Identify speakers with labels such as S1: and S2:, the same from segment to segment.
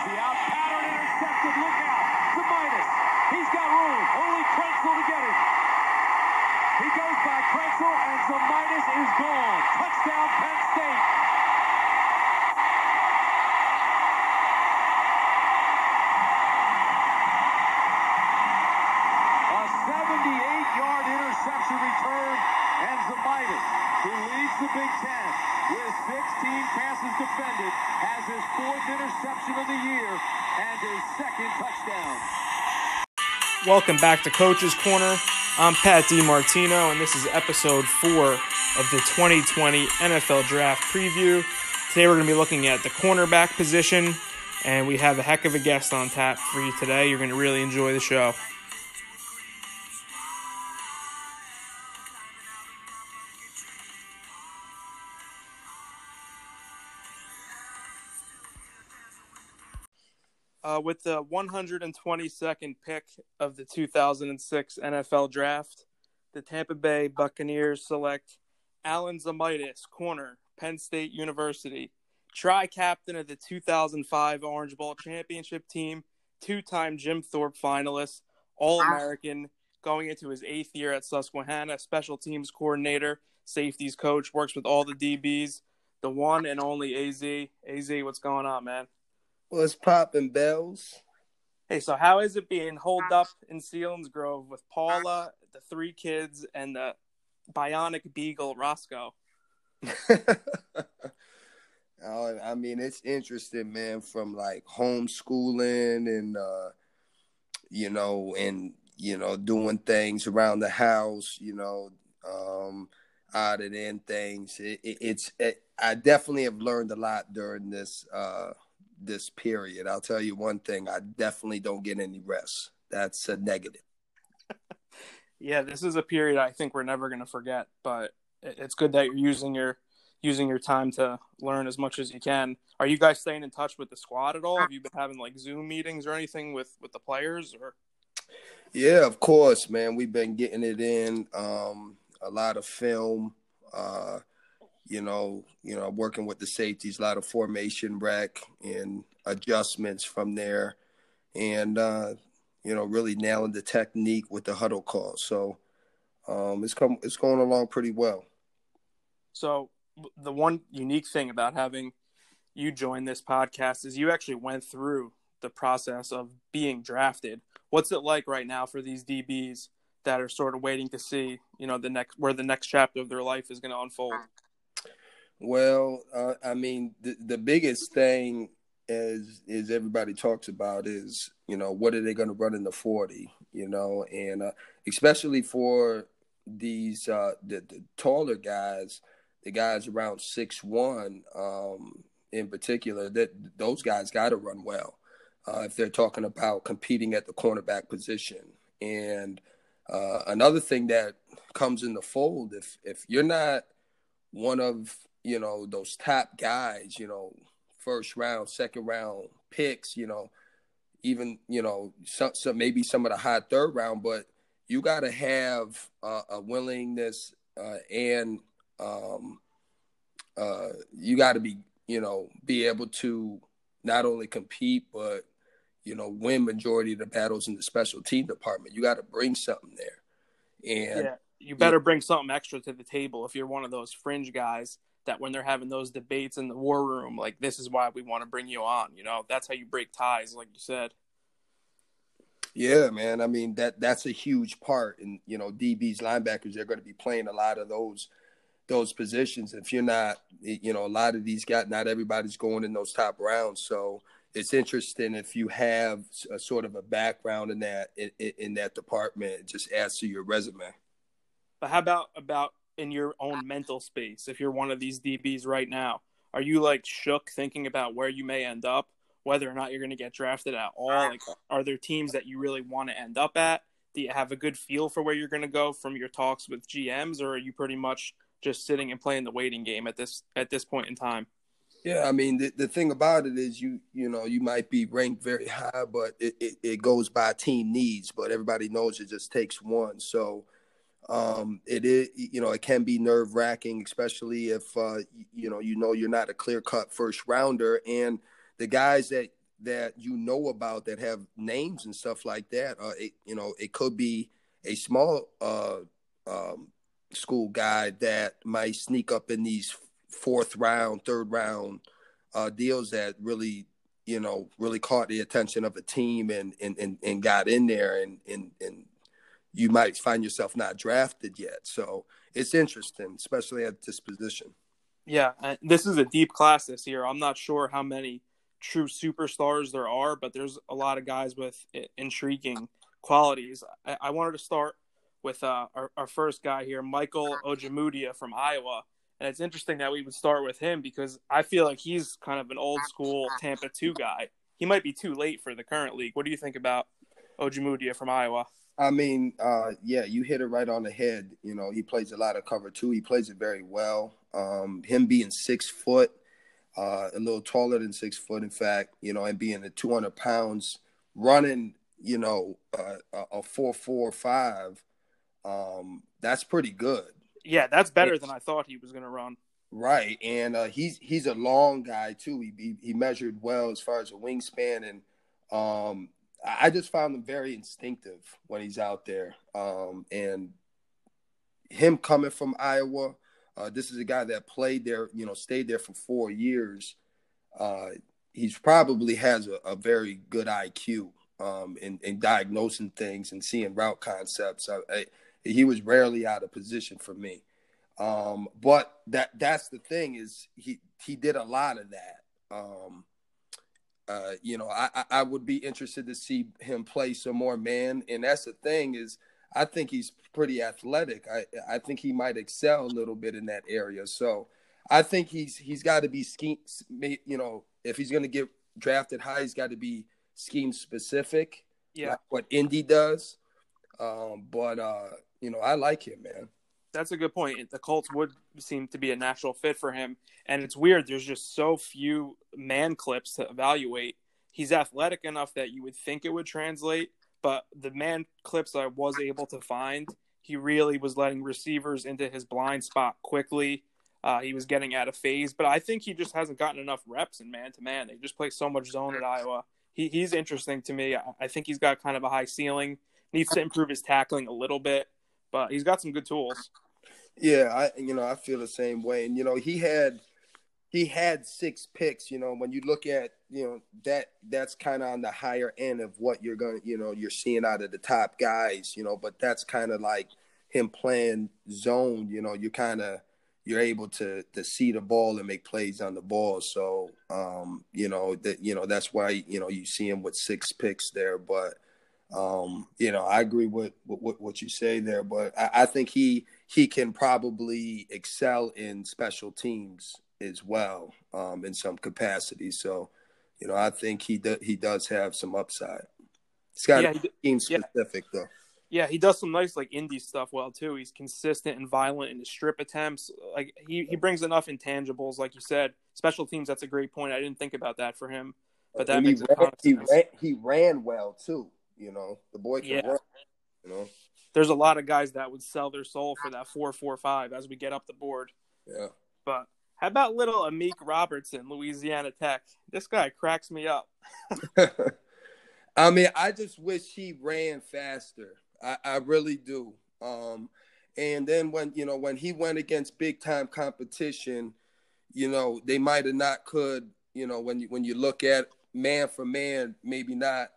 S1: Posey out, pattern intercepted, look out. Zemaitis, he's got room. Only Krenzel to get him. He goes by Krenzel, and Zemaitis is gone. Touchdown, Penn State. A 78-yard interception return, and Zemaitis, who leads the Big Ten with 16 passes defended, has his fourth interception of the year and his second touchdown.
S2: Welcome back to Coach's Corner. I'm Pat DiMartino, and this is episode four of the 2020 NFL Draft Preview. Today we're going to be looking at the cornerback position, and we have a heck of a guest on tap for you today. You're going to really enjoy the show. With the 122nd pick of the 2006 NFL Draft, the Tampa Bay Buccaneers select Alan Zemaitis, corner, Penn State University, tri-captain of the 2005 Orange Bowl championship team, two-time Jim Thorpe finalist, All-American, going into his eighth year at Susquehanna, special teams coordinator, safeties coach, works with all the DBs, the one and only AZ. AZ, what's going on, man?
S3: What's popping bells?
S2: Hey, so how is it being holed up in Selinsgrove with Paula, the three kids, and the bionic beagle Roscoe?
S3: oh, I mean, it's interesting, man. From like homeschooling and uh, you know, and you know, doing things around the house, you know, um, out and in things. It, it, it's it, I definitely have learned a lot during this. Uh, this period. I'll tell you one thing: I definitely don't get any rest. That's a negative.
S2: yeah, this is a period I think we're never going to forget. But it's good that you're using your using your time to learn as much as you can. Are you guys staying in touch with the squad at all? Have you been having like Zoom meetings or anything with with the players or?
S3: Yeah, of course, man. We've been getting it in. Um, a lot of film. Uh, you know, you know, working with the safeties, a lot of formation rec and adjustments from there, and uh, you know, really nailing the technique with the huddle call. So um, it's come, it's going along pretty well.
S2: So the one unique thing about having you join this podcast is you actually went through the process of being drafted. What's it like right now for these DBs that are sort of waiting to see, you know, the next where the next chapter of their life is going to unfold?
S3: Well, uh, I mean, the, the biggest thing as is everybody talks about is you know what are they going to run in the 40 you know? And uh, especially for these uh the, the, taller guys the guys around six one um in particular that those guys got to run well uh, if they're talking about competing at the cornerback position. And uh, another thing that comes in the fold if if you're not one of you know, those top guys, you know, first round, second round picks, you know, even, you know, some, some maybe some of the high third round, but you got to have uh, a willingness uh, and um, uh, you got to be, you know, be able to not only compete, but, you know, win majority of the battles in the special team department. You got to bring something there. And
S2: yeah, you better bring something extra to the table if you're one of those fringe guys that when they're having those debates in the war room, like this is why we want to bring you on. You know, that's how you break ties, like you said.
S3: Yeah, man. I mean that that's a huge part, and you know, DBs, linebackers, they're going to be playing a lot of those those positions. If you're not, you know, a lot of these guys, not everybody's going in those top rounds, so it's interesting if you have a sort of a background in that in, in that department. It just adds to your resume.
S2: But how about about in your own uh, mental space if you're one of these DBs right now? Are you like shook thinking about where you may end up, whether or not you're going to get drafted at all? Uh, like, are there teams that you really want to end up at? Do you have a good feel for where you're going to go from your talks with GMs, or are you pretty much just sitting and playing the waiting game at this at this point in time?
S3: Yeah, I mean the, the thing about it is you you know you might be ranked very high, but it, it, it goes by team needs. But everybody knows it just takes one. So um, it is, you know, it can be nerve wracking, especially if uh, you know you know you're not a clear cut first rounder, and the guys that that you know about that have names and stuff like that. Uh, it, you know, it could be a small uh, um, school guy that might sneak up in these fourth round, third round uh, deals that really, you know, really caught the attention of a team and and and, and got in there and and and you might find yourself not drafted yet. So it's interesting, especially at this position.
S2: Yeah, this is a deep class this year. I'm not sure how many true superstars there are, but there's a lot of guys with intriguing qualities. I, I wanted to start with uh, our, our first guy here, Michael Ojemudia from Iowa. And it's interesting that we would start with him because I feel like he's kind of an old school Tampa 2 guy. He might be too late for the current league. What do you think about Ojemudia from Iowa?
S3: I mean, uh, yeah, you hit it right on the head. You know, he plays a lot of cover too. He plays it very well. Um, him being six foot, uh, a little taller than six foot, in fact, you know, and being at 200 pounds, running, you know, uh, a four four five, um, that's pretty good.
S2: Yeah, that's better than I thought he was going to run.
S3: Right, and uh, he's he's a long guy too. He, he, he measured well as far as a wingspan, and um, I just found him very instinctive when he's out there. Um, and him coming from Iowa, uh, this is a guy that played there, you know, stayed there for four years. Uh, he's probably has a, a very good IQ um, in, in, diagnosing things and seeing route concepts. I, I, he was rarely out of position for me. Um, but that that's the thing is he he did a lot of that. Um, uh, you know, I, I would be interested to see him play some more man. And that's the thing is, I think he's pretty athletic. I I think he might excel a little bit in that area. So I think he's he's got to be scheme. You know, if he's going to get drafted high, he's got to be scheme specific.
S2: Yeah,
S3: like what Indy does. Um, but uh, you know, I like him, man.
S2: That's a good point. The Colts would seem to be a natural fit for him, and it's weird. There's just so few man clips to evaluate. He's athletic enough that you would think it would translate, but the man clips I was able to find, he really was letting receivers into his blind spot quickly. Uh, he was getting out of phase, but I think he just hasn't gotten enough reps in man to man. They just play so much zone at Iowa. He, he's interesting to me. I, I think he's got kind of a high ceiling. Needs to improve his tackling a little bit, but he's got some good tools.
S3: Yeah, I you know I feel the same way, and you know he had he had six picks. You know when you look at you know that that's kind of on the higher end of what you're going to you know you're seeing out of the top guys. You know, but that's kind of like him playing zone. You know, you kind of you're able to to see the ball and make plays on the ball. So um, you know that you know that's why you know you see him with six picks there, but. Um, you know, I agree with, with, what you say there, but I, I, think he he can probably excel in special teams as well um, in some capacity. So, you know, I think he do, he does have some upside. It's got yeah, team specific yeah. though.
S2: Yeah, he does some nice like Indy stuff well too. He's consistent and violent in his strip attempts. Like he, he brings enough intangibles, like you said. Special teams, that's a great point. I didn't think about that for him, but that and makes
S3: he ran, he ran, he ran well too. You know, the boy can yeah. run. You know,
S2: there's a lot of guys that would sell their soul for that four four five as we get up the board.
S3: Yeah.
S2: But how about little Amik Robertson, Louisiana Tech? This guy cracks me up.
S3: I mean, I just wish he ran faster. I, I really do. Um, and then when you know when he went against big time competition, you know they might have not could. You know when you when you look at man for man, maybe not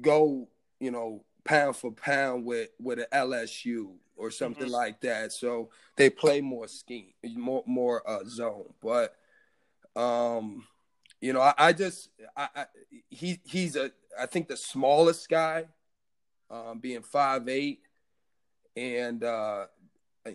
S3: go, you know, pound for pound with with an LSU or something mm-hmm. like that. So they play more scheme, more more uh, zone. But um, you know, I, I just I, I, he he's a I think the smallest guy, um, being five eight, and uh,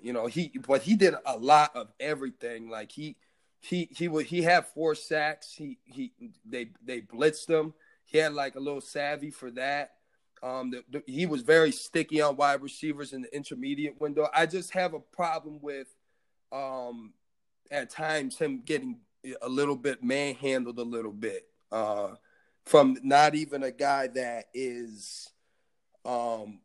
S3: you know he but he did a lot of everything. Like he he he would he had four sacks. He he they they blitzed him. He had like a little savvy for that. Um, the, the, he was very sticky on wide receivers in the intermediate window. I just have a problem with, um, at times him getting a little bit manhandled a little bit uh, from not even a guy that is, um,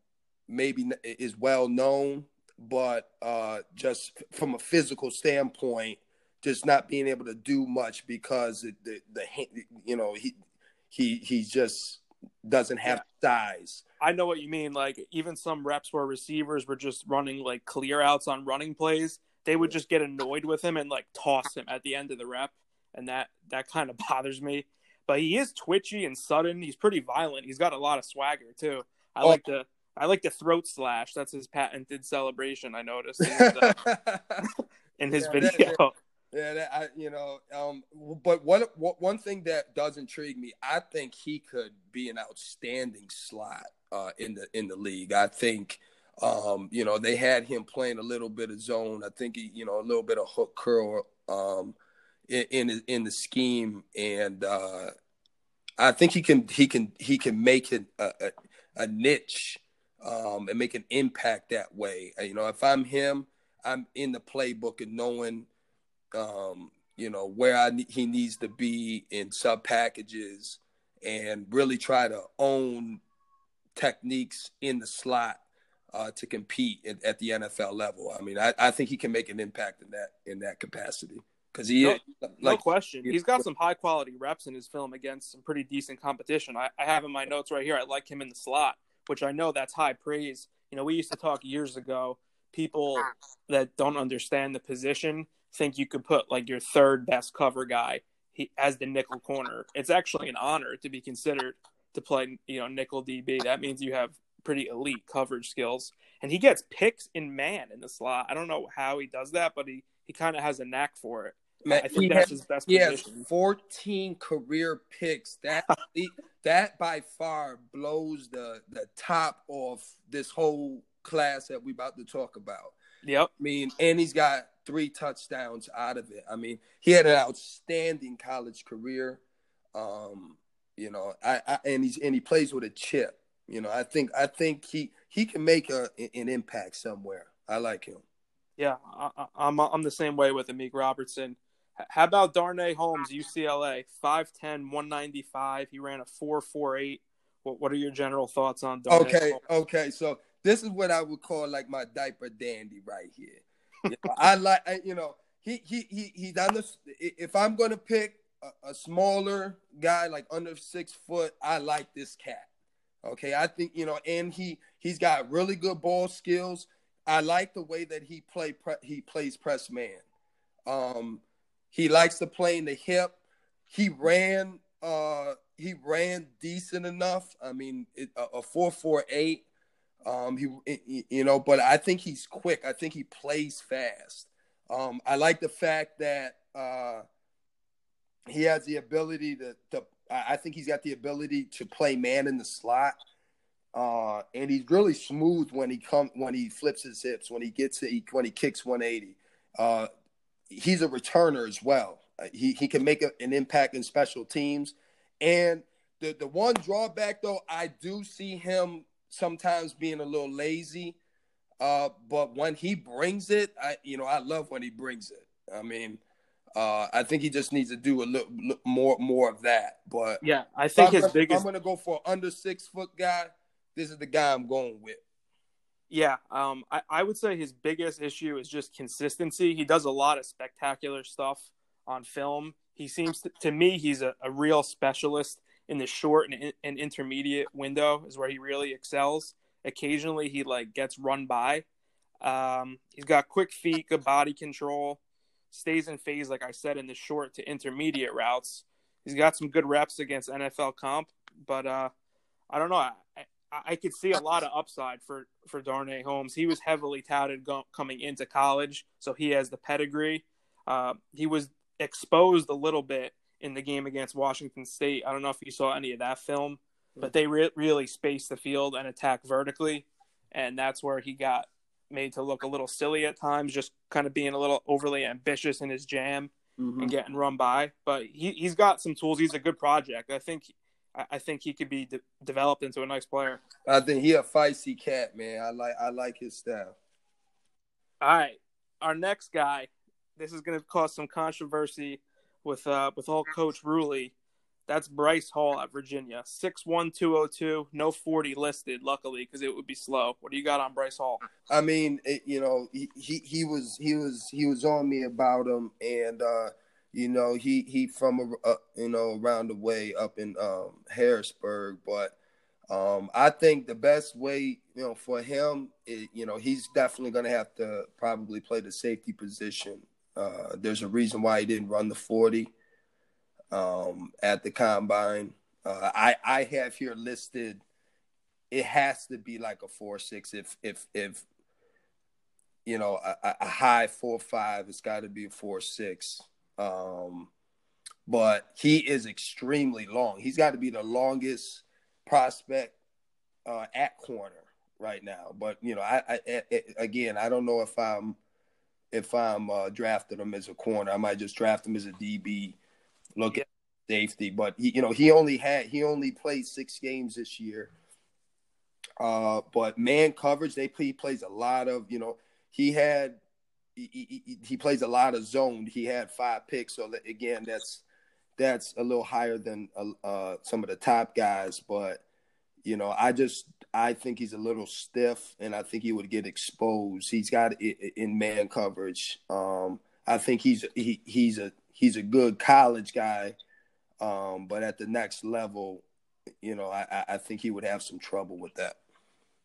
S3: maybe is well known, but uh, just from a physical standpoint, just not being able to do much because the, the, the you know he he he just doesn't have yeah. size.
S2: I know what you mean. Like even some reps where receivers were just running like clear outs on running plays, they would just get annoyed with him and like toss him at the end of the rep, and that that kind of bothers me. But he is twitchy and sudden. He's pretty violent. He's got a lot of swagger too. I oh. like the I like the throat slash. That's his patented celebration. I noticed in his, uh, in his yeah, video.
S3: That, yeah, that, I, you know, um, but one one thing that does intrigue me, I think he could be an outstanding slot uh, in the in the league. I think, um, you know, they had him playing a little bit of zone. I think he, you know, a little bit of hook curl um, in in, in the scheme, and uh, I think he can he can he can make it a, a, a niche um, and make an impact that way. You know, if I'm him, I'm in the playbook and knowing, um, you know, where I he needs to be in sub packages and really try to own techniques in the slot uh, to compete at, at, the NFL level. I mean, I, I, think he can make an impact in that in that capacity because he
S2: no, like, no question he's got some high quality reps in his film against some pretty decent competition. I, I have in my notes right here. I like him in the slot which I know that's high praise. You know, we used to talk years ago. People that don't understand the position think you could put like your third best cover guy he, as the nickel corner. It's actually an honor to be considered to play, you know, nickel DB. That means you have pretty elite coverage skills. And he gets picks in man in the slot. I don't know how he does that, but he, he kind of has a knack for it.
S3: Man, I think that's has, his best he position. has 14 career picks. That that by far blows the the top off this whole class that we're about to talk about.
S2: Yep.
S3: I mean, and he's got three touchdowns out of it. I mean, he had an outstanding college career. Um, you know, I, I and he's and he plays with a chip. You know, I think I think he he can make a an impact somewhere. I like him.
S2: Yeah, I, I'm I'm the same way with Amik Robertson. How about Darnay Holmes, UCLA, 5'10", 195. He ran a 4.48. What, what are your general thoughts on Darnay
S3: Okay,
S2: Holmes?
S3: okay. So this is what I would call like my diaper dandy right here. I like, you know, he he he he's on the. If I'm gonna pick a, a, smaller guy like under six foot, I like this cat. Okay, I think you know, and he he's got really good ball skills. I like the way that he play pre, he plays press man. Um, he likes to play in the hip. He ran uh he ran decent enough. I mean, it, a, four four eight. Um, he, you know, but I think he's quick. I think he plays fast. Um, I like the fact that uh, he has the ability to, to. I think he's got the ability to play man in the slot. Uh, and he's really smooth when he come when he flips his hips when he gets it when he kicks 180. Uh, he's a returner as well. Uh, he he can make a, an impact in special teams. And the the one drawback though, I do see him sometimes being a little lazy. Uh, but when he brings it, I you know I love when he brings it. I mean, uh, I think he just needs to do a little, little more more of that. But
S2: yeah, I think his
S3: gonna,
S2: biggest.
S3: I'm going to go for under six foot guy. This is the guy I'm going with.
S2: Yeah, um, I, I would say his biggest issue is just consistency. He does a lot of spectacular stuff on film. He seems to, to me he's a, a real specialist in the short and, and intermediate window is where he really excels. Occasionally he like gets run by. Um, he's got quick feet, good body control, stays in phase like I said in the short to intermediate routes. He's got some good reps against NFL comp, but uh, I don't know. I, I could see a lot of upside for for Darnay Holmes. He was heavily touted go, coming into college, so he has the pedigree. Uh, he was exposed a little bit in the game against Washington State. I don't know if you saw any of that film, but they re- really spaced the field and attack vertically, and that's where he got made to look a little silly at times, just kind of being a little overly ambitious in his jam mm-hmm. and getting run by. But he he's got some tools. He's a good project. I think I, think he could be de- developed into a nice player.
S3: I think he a feisty cat, man. I like I like his style.
S2: All right, our next guy. This is going to cause some controversy with uh with all Coach Ruley. That's Bryce Hall at Virginia, six one two zero two. no forty listed. Luckily, because it would be slow. What do you got on Bryce Hall?
S3: I mean, it, you know, he, he he was he was he was on me about him, and uh You know, he he from a, you know around the way up in um, Harrisburg, but um, I think the best way you know for him, is, you know, he's definitely going to have to probably play the safety position. Uh, there's a reason why he didn't run the forty um, at the combine. Uh, I I have here listed. It has to be like a four six. If if if you know a, a high four five, it's got to be a four six. Um, but he is extremely long. He's got to be the longest prospect uh, at corner right now. But you know, I, I, I, again, I don't know if I'm if I'm uh, drafting him as a corner. I might just draft him as a DB. Look at safety, but he, you know, he only had he only played six games this year. Uh, but man coverage, they he plays a lot of you know he had he, he, he, plays a lot of zone. He had five picks, so that, again, that's that's a little higher than uh, uh, some of the top guys. But you know, I just I think he's a little stiff, and I think he would get exposed. He's got it in man coverage. Um, I think he's he, he's a he's a good college guy, um, but at the next level, you know, I, I think he would have some trouble with that.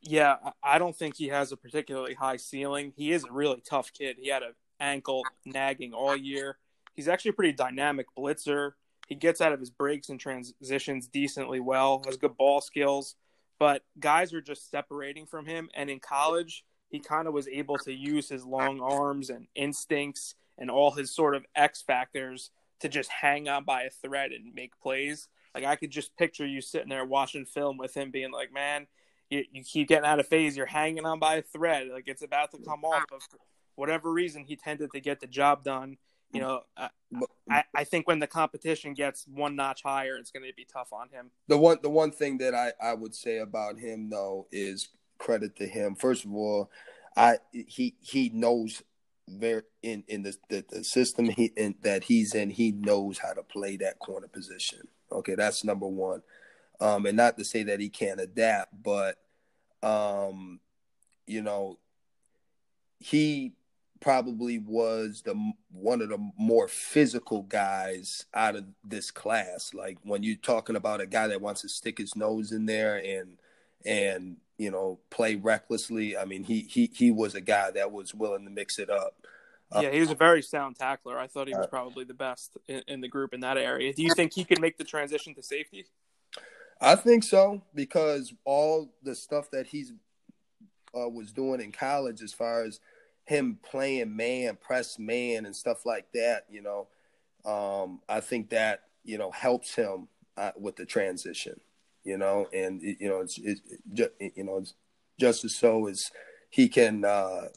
S2: Yeah, I don't think he has a particularly high ceiling. He is a really tough kid. He had an ankle nagging all year. He's actually a pretty dynamic blitzer. He gets out of his breaks and transitions decently well, has good ball skills, but guys are just separating from him. And in college, he kind of was able to use his long arms and instincts and all his sort of X factors to just hang on by a thread and make plays. Like I could just picture you sitting there watching film with him being like, man, you, you keep getting out of phase. You're hanging on by a thread. Like it's about to come off. But for whatever reason, he tended to get the job done. You know, I, I think when the competition gets one notch higher, it's going to be tough on him.
S3: The one the one thing that I, I would say about him though is credit to him. First of all, I he he knows very in in the the, the system he in, that he's in. He knows how to play that corner position. Okay, that's number one. Um, and not to say that he can't adapt, but um, you know, he probably was the one of the more physical guys out of this class. Like when you're talking about a guy that wants to stick his nose in there and and you know play recklessly. I mean, he he he was a guy that was willing to mix it up.
S2: Yeah, he was a very sound tackler. I thought he was probably the best in, in the group in that area. Do you think he could make the transition to safety?
S3: I think so because all the stuff that he's uh, was doing in college, as far as him playing man, press man, and stuff like that, you know, um, I think that you know helps him uh, with the transition, you know, and you know it's it, it, you know it's just as so as he can uh,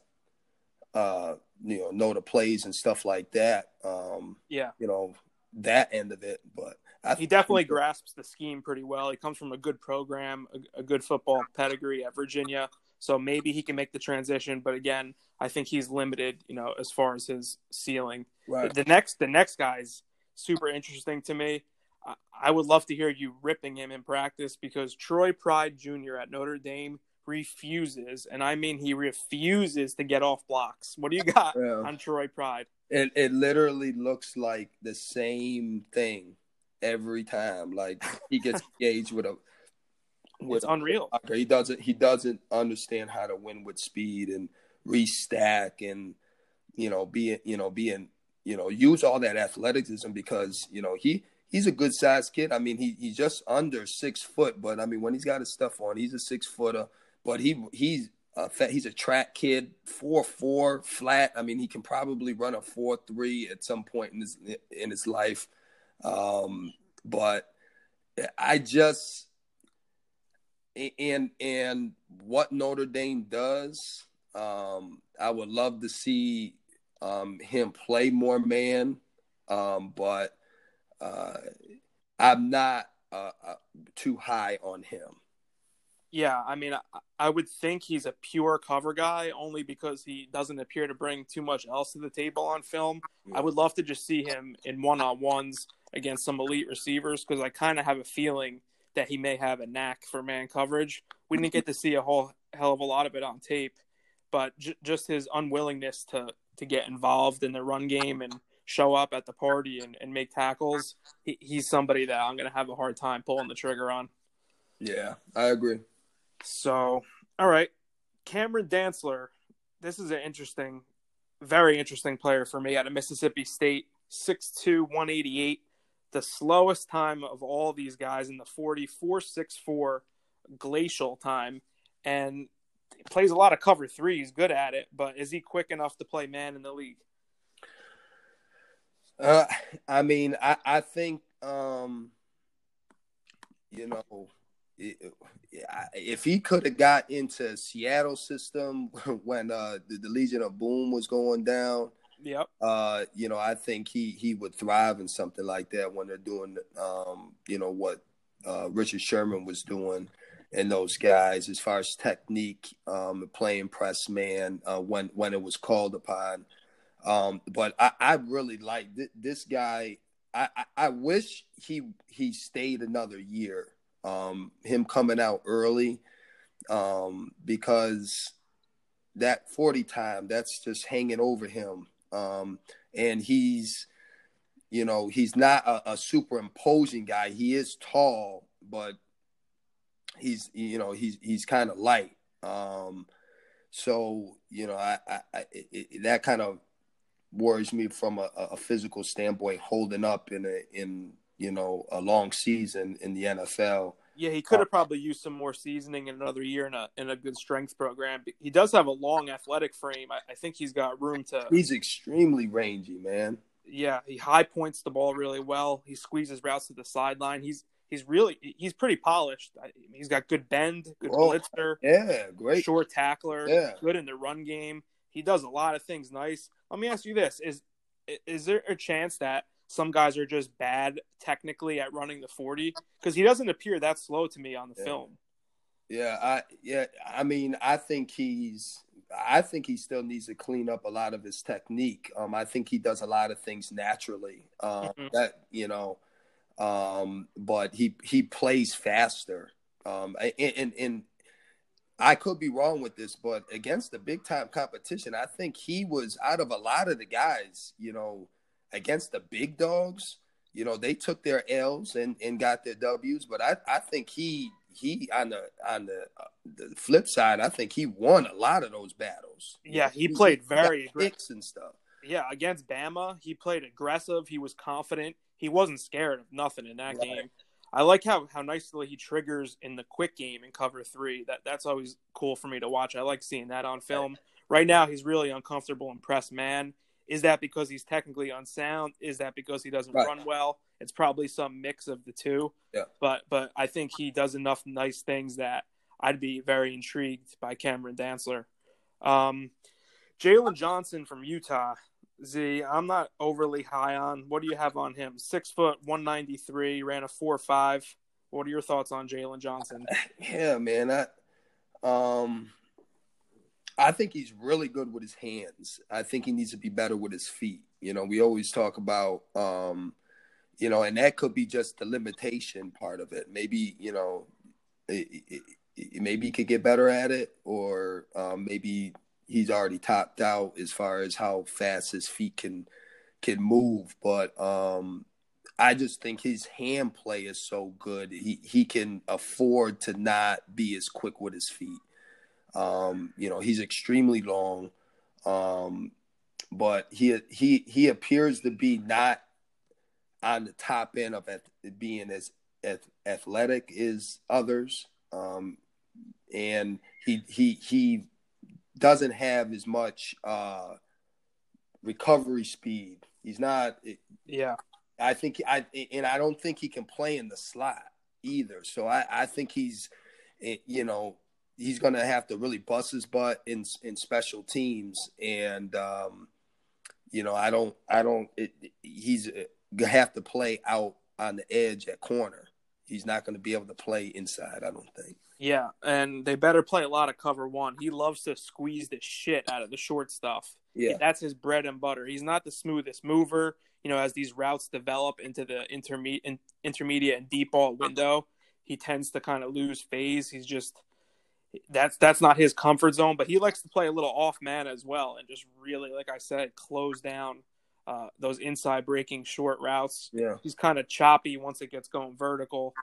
S3: uh, you know know the plays and stuff like that. Um,
S2: yeah,
S3: you know that end of it, but
S2: he definitely grasps the scheme pretty well. He comes from a good program, a, a, good football pedigree at Virginia, so maybe he can make the transition. But again, I think he's limited, you know, as far as his ceiling.
S3: Right.
S2: The, next, the next guy's super interesting to me. I, I would love to hear you ripping him in practice because Troy Pride Jr. at Notre Dame refuses, and I mean he refuses to get off blocks. What do you got yeah. on Troy Pride?
S3: It it literally looks like the same thing every time. Like he gets engaged with a
S2: it's unreal.
S3: He doesn't he doesn't understand how to win with speed and restack and you know be you know being you know use all that athleticism because you know he he's a good sized kid. I mean he he's just under six foot, but I mean when he's got his stuff on, he's a six footer. But he he's a fat, he's a track kid, four four flat. I mean he can probably run a four three at some point in his in his life. Um, but I just and and what Notre Dame does, um, I would love to see um, him play more man, um, but uh, I'm not uh, uh, too high on him.
S2: Yeah, I mean, I, I, would think he's a pure cover guy only because he doesn't appear to bring too much else to the table on film. I would love to just see him in one on ones against some elite receivers because I kind of have a feeling that he may have a knack for man coverage. We didn't get to see a whole hell of a lot of it on tape, but j- just his unwillingness to to get involved in the run game and show up at the party and, and make tackles, he, he's somebody that I'm going to have a hard time pulling the trigger on.
S3: Yeah, I agree.
S2: So, all right, Cameron Dantzler. This is an interesting, very interesting player for me out of Mississippi State. 6'2", 188. The slowest time of all these guys in the 40, 464 glacial time. And he plays a lot of cover three. He's good at it, but is he quick enough to play man in the league?
S3: Uh, I mean, I, I think, um, you know, if he could have got into Seattle system when uh, the, the, Legion of Boom was going down,
S2: yep.
S3: Uh, you know, I think he he would thrive in something like that when they're doing, um, you know, what uh, Richard Sherman was doing and those guys as far as technique, um, playing press man uh, when when it was called upon. Um, but I, I really like th- this guy. I, I, wish he he stayed another year um, him coming out early um, because that 40 time that's just hanging over him um, and he's you know he's not a, a super imposing guy he is tall but he's you know he's he's kind of light um, so you know i, I, I it, that kind of worries me from a, a, physical standpoint holding up in a in you know a long season in the NFL.
S2: Yeah, he could have probably used some more seasoning in another year in a in a good strength program. He does have a long athletic frame. I, I think he's got room to.
S3: He's extremely rangy, man.
S2: Yeah, he high points the ball really well. He squeezes routes to the sideline. He's he's really he's pretty polished. He's got good bend, good oh, blitzer.
S3: Yeah, great
S2: short tackler.
S3: Yeah,
S2: good in the run game. He does a lot of things nice. Let me ask you this: is is there a chance that some guys are just bad technically at running the 40 because he doesn't appear that slow to me on the
S3: yeah.
S2: film.
S3: Yeah, I yeah, I mean, I think he's I think he still needs to clean up a lot of his technique. Um, I think he does a lot of things naturally. Um, mm-hmm. that you know, um, but he he plays faster. Um, and, and, and I could be wrong with this, but against the big time competition, I think he was out of a lot of the guys. You know, against the big dogs, you know, they took their L's and, and got their W's. But I, I think he he on the on the uh, the flip side, I think he won a lot of those battles.
S2: Yeah, he, he played very
S3: aggressive and stuff.
S2: Yeah, against Bama, he played aggressive. He was confident. He wasn't scared of nothing in that right. game. I like how how nicely he triggers in the quick game in cover three. That that's always cool for me to watch. I like seeing that on film. Right now, he's really uncomfortable in press man. Is that because he's technically unsound? Is that because he doesn't right. run well? It's probably some mix of the two.
S3: Yeah.
S2: But but I think he does enough nice things that I'd be very intrigued by Cameron Dantzler. Um, Jaylon Johnson from Utah. Z, I'm not overly high on. What do you have on him? Six foot, 193, ran a four five. What are your thoughts on Jaylon Johnson?
S3: Yeah, man. I um I think he's really good with his hands. I think he needs to be better with his feet. You know, we always talk about, um, you know, and that could be just the limitation part of it. Maybe, you know, it, it, it, maybe he could get better at it, or um, maybe he's already topped out as far as how fast his feet can can move. But um, I just think his hand play is so good. He he can afford to not be as quick with his feet. Um, you know, he's extremely long, um, but he he he appears to be not on the top end of being as, as athletic as others, um, and he he he doesn't have as much uh, recovery speed. He's not.
S2: Yeah,
S3: I think I and I don't think he can play in the slot either. So I I think he's, you know, he's going to have to really bust his butt in in special teams, and um, you know, I don't, I don't. It, he's gonna have to play out on the edge at corner. He's not going to be able to play inside. I don't think.
S2: Yeah, and they better play a lot of cover one. He loves to squeeze the shit out of the short stuff.
S3: Yeah,
S2: that's his bread and butter. He's not the smoothest mover. You know, as these routes develop into the intermediate, intermediate and deep ball window, he tends to kind of lose phase. He's just that's that's not his comfort zone, but he likes to play a little off man as well and just really, like I said, close down uh, those inside breaking short routes.
S3: Yeah.
S2: He's kind of choppy once it gets going vertical.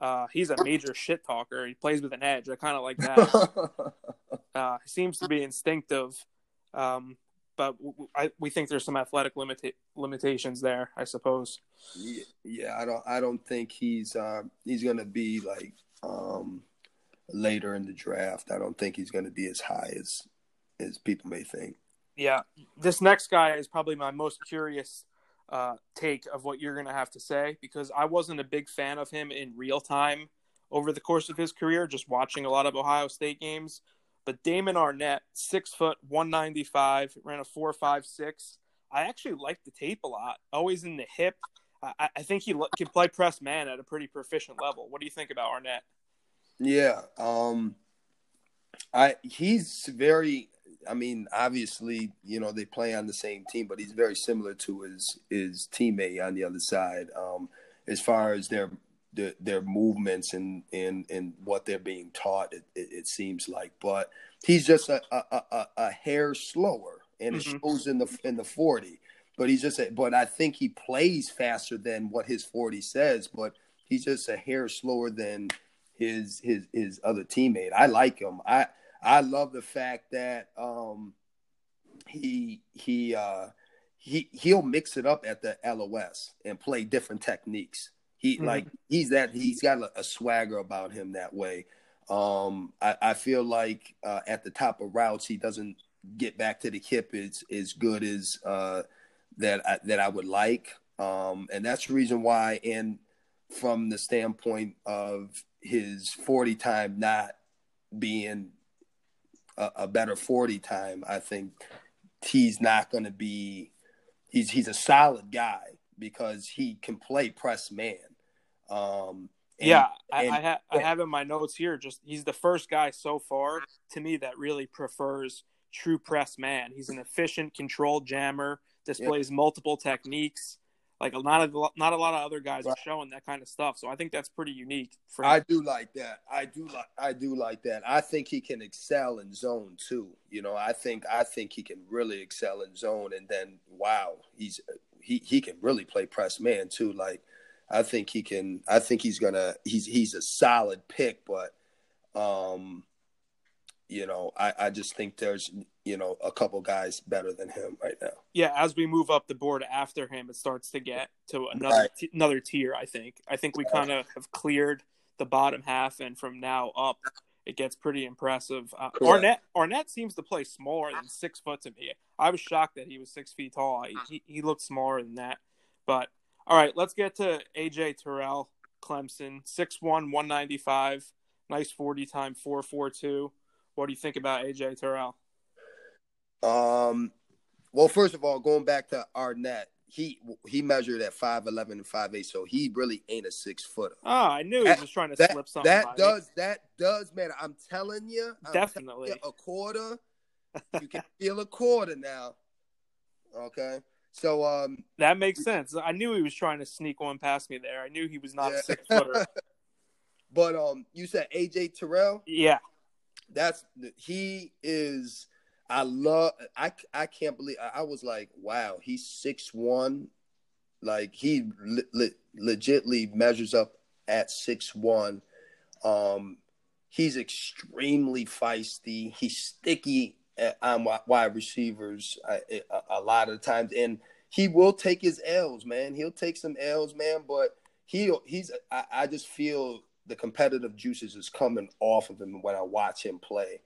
S2: Uh, he's a major shit talker. He plays with an edge. I kind of like that. uh, he seems to be instinctive, um, but w- I, we think there's some athletic limita- limitations there, I suppose.
S3: yeah, yeah, I don't I don't think he's uh, he's gonna be like um, later in the draft. I don't think he's gonna be as high as as people may think.
S2: Yeah, this next guy is probably my most curious uh, take of what you're going to have to say because I wasn't a big fan of him in real time over the course of his career, just watching a lot of Ohio State games. But Damon Arnette, six foot, one ninety five, ran a four five six. I actually like the tape a lot. Always in the hip. I, I think he can play press man at a pretty proficient level. What do you think about Arnette?
S3: Yeah, um, I he's very. I mean, obviously, you know they play on the same team, but he's very similar to his his teammate on the other side. Um, as far as their their, their movements and, and and what they're being taught, it, it, it seems like. But he's just a a, a, a hair slower, and it
S2: Mhm.
S3: shows in the in the forty. But he's just, a, but I think he plays faster than what his forty says. But he's just a hair slower than his his his other teammate. I like him. I I love the fact that um he he uh he he'll mix it up at the LOS and play different techniques. He
S2: Mhm.
S3: like he's that he's got a, a swagger about him that way. Um I, I feel like uh at the top of routes he doesn't get back to the hip as as good as uh that I, that I would like. Um and that's the reason why and from the standpoint of his 40 time not being a, a better 40 time, I think he's not going to be he's he's a solid guy because he can play press man. Um and-
S2: yeah, I,
S3: and-
S2: I, ha- I have in my notes here. Just he's the first guy so far to me that really prefers true press man. He's an efficient, controlled jammer. Displays multiple techniques. Like a not a lot of other guys are showing that kind of stuff. So I think that's pretty unique. For
S3: I do like that. I do like I do like that. I think he can excel in zone too. You know, I think I think he can really excel in zone and then wow, he's he he can really play press man too. Like I think he can I think he's gonna he's he's a solid pick, but um you know, I, I just think there's you know a couple guys better than him right now.
S2: yeah, as we move up the board after him, it starts to get to another
S3: Right.
S2: t- another tier. I think. I think we kind of have cleared the bottom half, and from now up, it gets pretty impressive. Uh. Arnette Arnette seems to play smaller than six foot to me. I was shocked that he was six feet tall. He, he, he looked smaller than that. But all right, let's get to AJ Terrell, Clemson, 6'1", 195, nice forty time, four four two. What do you think about AJ Terrell?
S3: Um, well, first of all, going back to Arnette, he he measured at five eleven and five eight, so he really ain't a six footer.
S2: Oh, I knew he was trying to
S3: That
S2: slip something.
S3: that
S2: me.
S3: does that does matter. I'm telling you, I'm telling
S2: definitely.
S3: you, a quarter. You can feel a quarter now. Okay, so um,
S2: That makes sense. I knew he was trying to sneak one past me there. I knew he was not
S3: Yeah.
S2: a six footer.
S3: but um, you said AJ Terrell.
S2: yeah,
S3: That's he is. I love. I I can't believe. I, I was like, wow, he's six one. Like he le- le- legitly measures up at six one. Um, he's extremely feisty. He's sticky on wide receivers uh, a, a lot of times, and he will take his L's, man. He'll take some L's, man. But he he's. I, I just feel the competitive juices is coming off of him when I watch him play.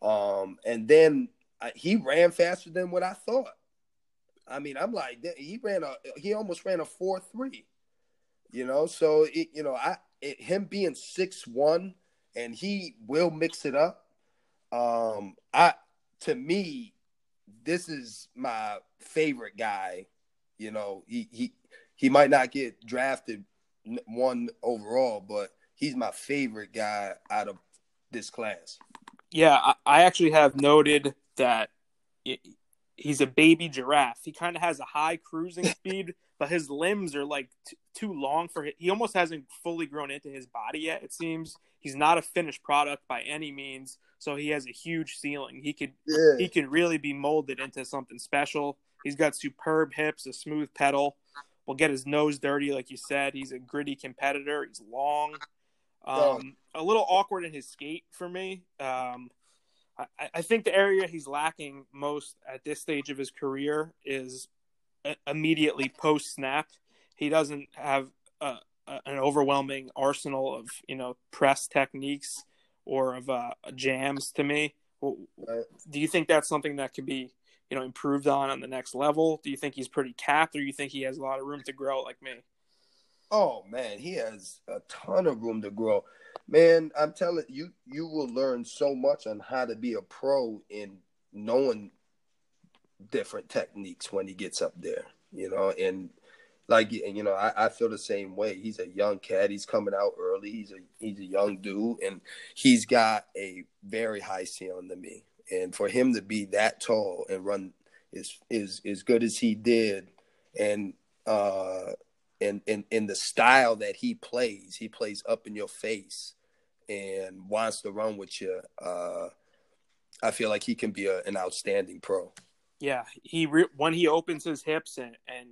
S3: Um, and then I, he ran faster than what I thought. I mean, I'm like he ran a he almost ran a four three. You know, so it, you know, I it, him being six one and he will mix it up. Um, I to me, this is my favorite guy. You know, he he he might not get drafted one overall, but he's my favorite guy out of this class.
S2: yeah. I, I actually have noted that he's a baby giraffe. He kind of has a high cruising speed, but his limbs are like t- too long for him. He almost hasn't fully grown into his body yet. It seems he's not a finished product by any means. So he has a huge ceiling. He could
S3: Yeah,
S2: he could really be molded into something special. He's got superb hips, a smooth pedal. Will get his nose dirty, like you said. He's a gritty competitor. He's long. Um, a little awkward in his skate for me. Um, I, I, think the area he's lacking most at this stage of his career is immediately post snap. He doesn't have a, a, an overwhelming arsenal of you know press techniques or of uh, jams to me. Do you think that's something that could be you know improved on on the next level? Do you think he's pretty capped, or do you think he has a lot of room to grow like me?
S3: Oh man, he has a ton of room to grow. Man, I'm telling you, you will learn so much on how to be a pro in knowing different techniques when he gets up there. You know, and like you know, I, I feel the same way. He's a young cat. He's coming out early. He's a he's a young dude, and he's got a very high ceiling to me. And for him to be that tall and run as is as good as he did, and uh in in the style that he plays. He plays up in your face and wants to run with you. Uh, I feel like he can be a, an outstanding pro.
S2: Yeah, he re- when he opens his hips and and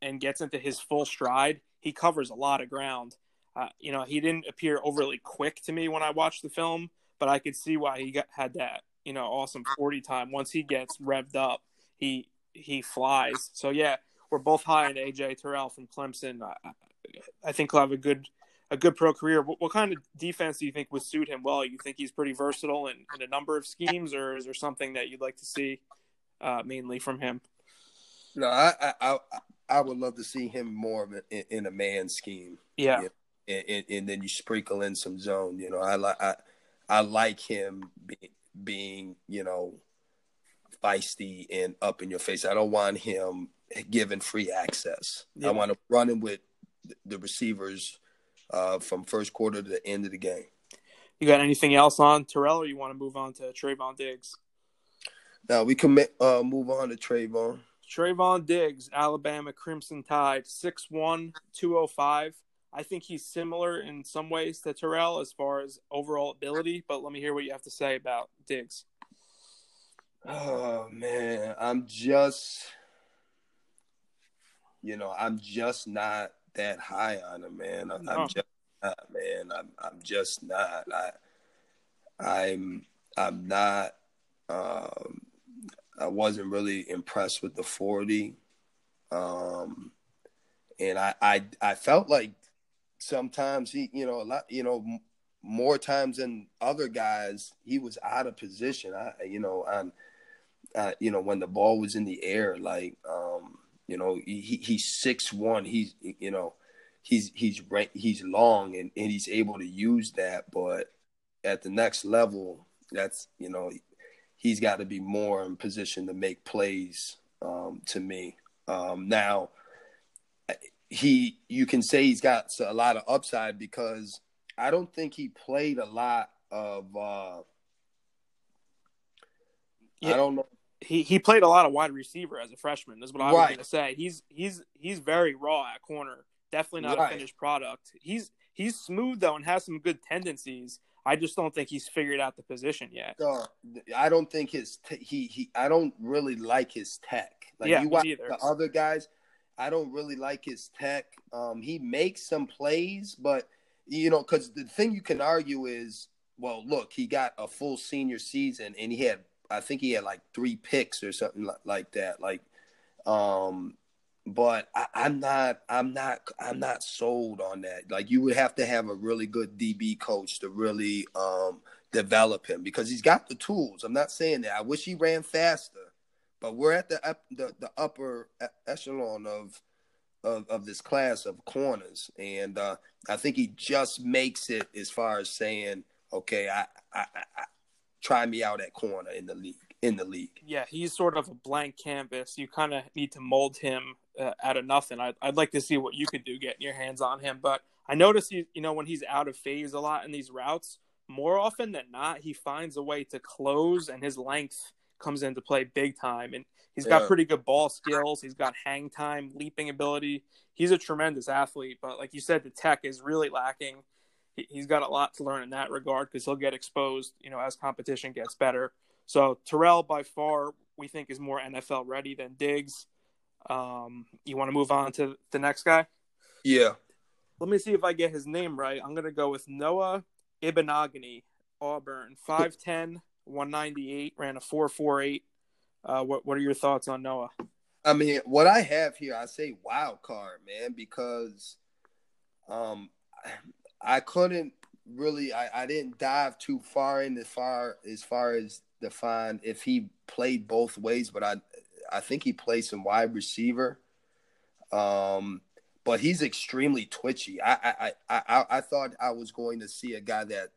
S2: and gets into his full stride, he covers a lot of ground. Uh, you know, he didn't appear overly quick to me when I watched the film, but I could see why he got, had that you know awesome forty time. Once he gets revved up, he he flies. So yeah, we're both high on AJ Terrell from Clemson. I, I think he'll have a good a good pro career. What, what, kind of defense do you think would suit him well? You think he's pretty versatile in, in a number of schemes, or is there something that you'd like to see uh, mainly from him?
S3: No, I, I I would love to see him more in, in, a man scheme.
S2: Yeah,
S3: and, and, and, then you sprinkle in some zone. You know, I like I I like him be, being you know feisty and up in your face. I don't want him given free access. Yeah. I want to run him with the receivers uh, from first quarter to the end of the game.
S2: You got anything else on Terrell, or you want to move on to Trevon Diggs?
S3: Now we can uh, move on to Trevon.
S2: Trevon Diggs, Alabama Crimson Tide, 6'1", 205. I think he's similar in some ways to Terrell as far as overall ability, but let me hear what you have to say about Diggs.
S3: Oh man, I'm just you know, I'm just not that high on him, man. I'm, no. I'm just not, man. I'm I'm just not. I I'm I'm not. Um, I wasn't really impressed with the 40, um, and I I I felt like sometimes he, you know, a lot, you know, more times than other guys, he was out of position. I, you know, on, uh, you know, when the ball was in the air, like, um, you know, he, he's six one. He's you know, he's he's he's long and, and he's able to use that. But at the next level, that's you know, he's got to be more in position to make plays. Um, to me, um, now he you can say he's got a lot of upside because I don't think he played a lot of. Uh, yeah. I don't know
S2: he he played a lot of wide receiver as a freshman. That's what I was going to say. He's he's he's very raw at corner. Definitely not right. a finished product. He's he's smooth though and has some good tendencies. I just don't think he's figured out the position yet.
S3: Uh, I don't think his t- he he. I don't really like his tech. Like yeah, you watch either. the other guys, I don't really like his tech. Um, he makes some plays, but you know, because the thing you can argue is, well, look, he got a full senior season and he had I think he had like three picks or something like that. Like, um, but I, I'm not, I'm not, I'm not sold on that. Like, you would have to have a really good DB coach to really um, develop him because he's got the tools. I'm not saying that. I wish he ran faster, but we're at the the, the upper echelon of, of of this class of corners, and uh, I think he just makes it as far as saying, okay, I, I try me out at corner in the league. In the league,
S2: yeah, he's sort of a blank canvas. You kind of need to mold him uh, out of nothing. I'd, I'd like to see what you could do getting your hands on him. But I notice you, you know, when he's out of phase a lot in these routes, more often than not, he finds a way to close, and his length comes into play big time. And he's got yeah. pretty good ball skills. He's got hang time, leaping ability. He's a tremendous athlete. But like you said, the tech is really lacking he's got a lot to learn in that regard because he'll get exposed, you know, as competition gets better. So Terrell, by far, we think is more NFL ready than Diggs. Um, you want to move on to the next guy?
S3: Yeah.
S2: Let me see if I get his name right. I'm going to go with Noah Igbinoghene, Auburn, 5'10, 198, ran a 4'48. Uh, what, what are your thoughts on Noah?
S3: I mean, what I have here, I say wild card, man, because um, I couldn't really, I, I didn't dive too far in as far as far as define if he played both ways, but I, I think he plays some wide receiver. Um, but he's extremely twitchy. I, I, I, I, I thought I was going to see a guy that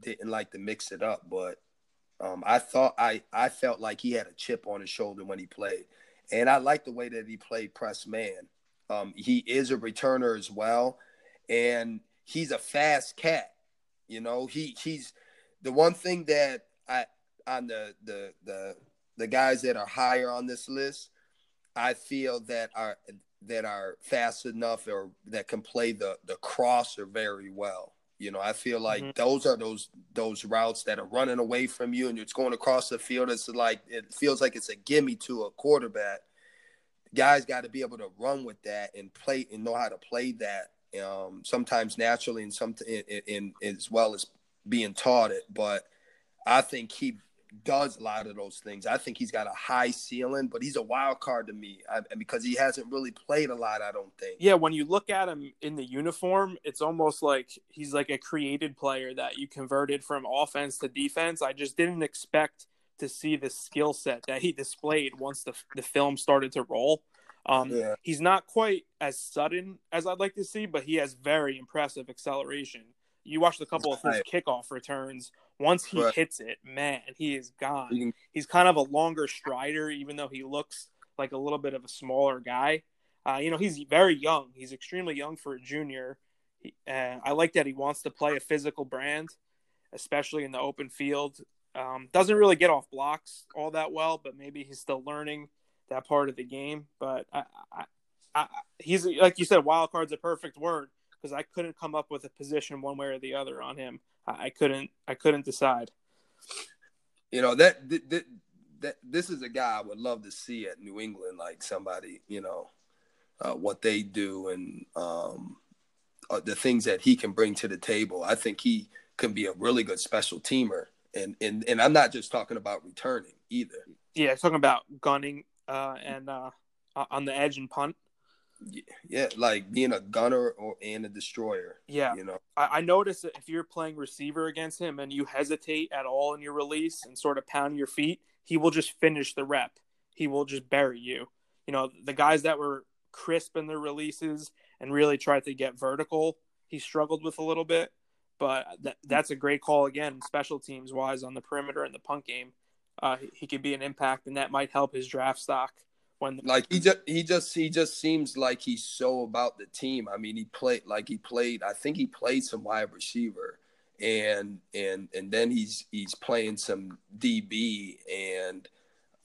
S3: didn't like to mix it up, but um, I thought I, I felt like he had a chip on his shoulder when he played and I like the way that he played press man. Um, he is a returner as well, and he's a fast cat. You know, he he's the one thing that I on the the the the guys that are higher on this list, I feel that are that are fast enough or that can play the the crosser very well. You know, I feel like mm-hmm. those are those those routes that are running away from you and it's going across the field. It's like it feels like it's a gimme to a quarterback. Guys got to be able to run with that and play and know how to play that. Um, sometimes naturally and some in, in, in as well as being taught it. But I think he does a lot of those things. I think he's got a high ceiling, but he's a wild card to me I, because he hasn't really played a lot. I don't think.
S2: Yeah, when you look at him in the uniform, it's almost like he's like a created player that you converted from offense to defense. I just didn't expect to see the skill set that he displayed once the the film started to roll. Um, yeah. He's not quite as sudden as I'd like to see, but he has very impressive acceleration. You watched a couple of his kickoff returns once he right. hits it, man, he is gone. He's kind of a longer strider, even though he looks like a little bit of a smaller guy. Uh, you know, he's very young. He's extremely young for a junior. He, uh, I like that he wants to play a physical brand, especially in the open field. Um, doesn't really get off blocks all that well, but maybe he's still learning that part of the game. But I, I, I, he's like you said, wild card's a perfect word because I couldn't come up with a position one way or the other on him. I couldn't I couldn't decide.
S3: You know that, that that this is a guy I would love to see at New England, like somebody you know uh, what they do and um, uh, the things that he can bring to the table. I think he can be a really good special teamer, and and and I'm not just talking about returning either.
S2: Yeah, talking about gunning uh, and uh, on the edge and punt
S3: yeah, like being a gunner or and a destroyer.
S2: Yeah,
S3: you know.
S2: I, I noticed that if you're playing receiver against him and you hesitate at all in your release and sort of pound your feet, he will just finish the rep. He will just bury you. You know, the guys that were crisp in their releases and really tried to get vertical, he struggled with a little bit. But that, that's a great call again, special teams wise on the perimeter and the punt game. Uh, he, could be an impact, and that might help his draft stock when
S3: like he just he just he just seems like he's so about the team. I mean, he played like he played. I think he played some wide receiver, and and and then he's he's playing some DB, and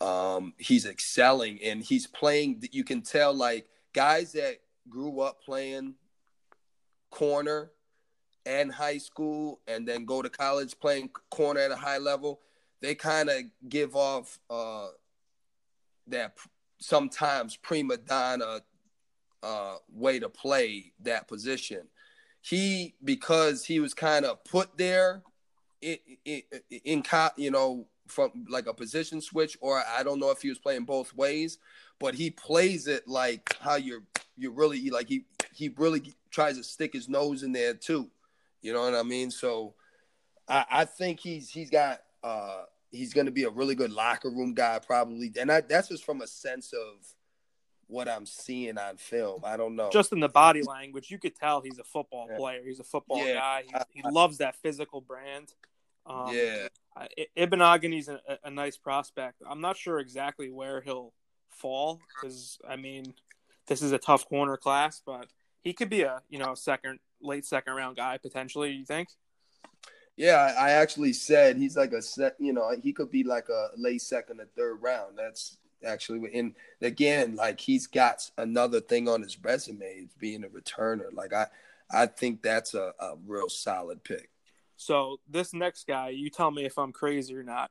S3: um, he's excelling, and he's playing. You can tell like guys that grew up playing corner and high school, and then go to college playing corner at a high level. They kind of give off uh, that sometimes prima donna uh, way to play that position. He because he was kind of put there in, in, in you know from like a position switch, or I don't know if he was playing both ways, but he plays it like how you're you really like he he really tries to stick his nose in there too. You know what I mean? So I, I think he's he's got uh he's going to be a really good locker room guy, probably. And I, that's just from a sense of what I'm seeing on film. I don't know.
S2: Just in the body language, you could tell he's a football yeah. player. He's a football yeah. guy. He, he, loves that physical brand.
S3: Um, yeah.
S2: Igbinoghene's a, a nice prospect. I'm not sure exactly where he'll fall because, I mean, this is a tough corner class, but he could be a, you know, second, late second round guy potentially, you think?
S3: Yeah, I actually said he's like a set. You know, he could be like a late second or third round. That's actually and again, like he's got another thing on his resume, being a returner. Like I, I think that's a, a real solid pick.
S2: So this next guy, you tell me if I'm crazy or not.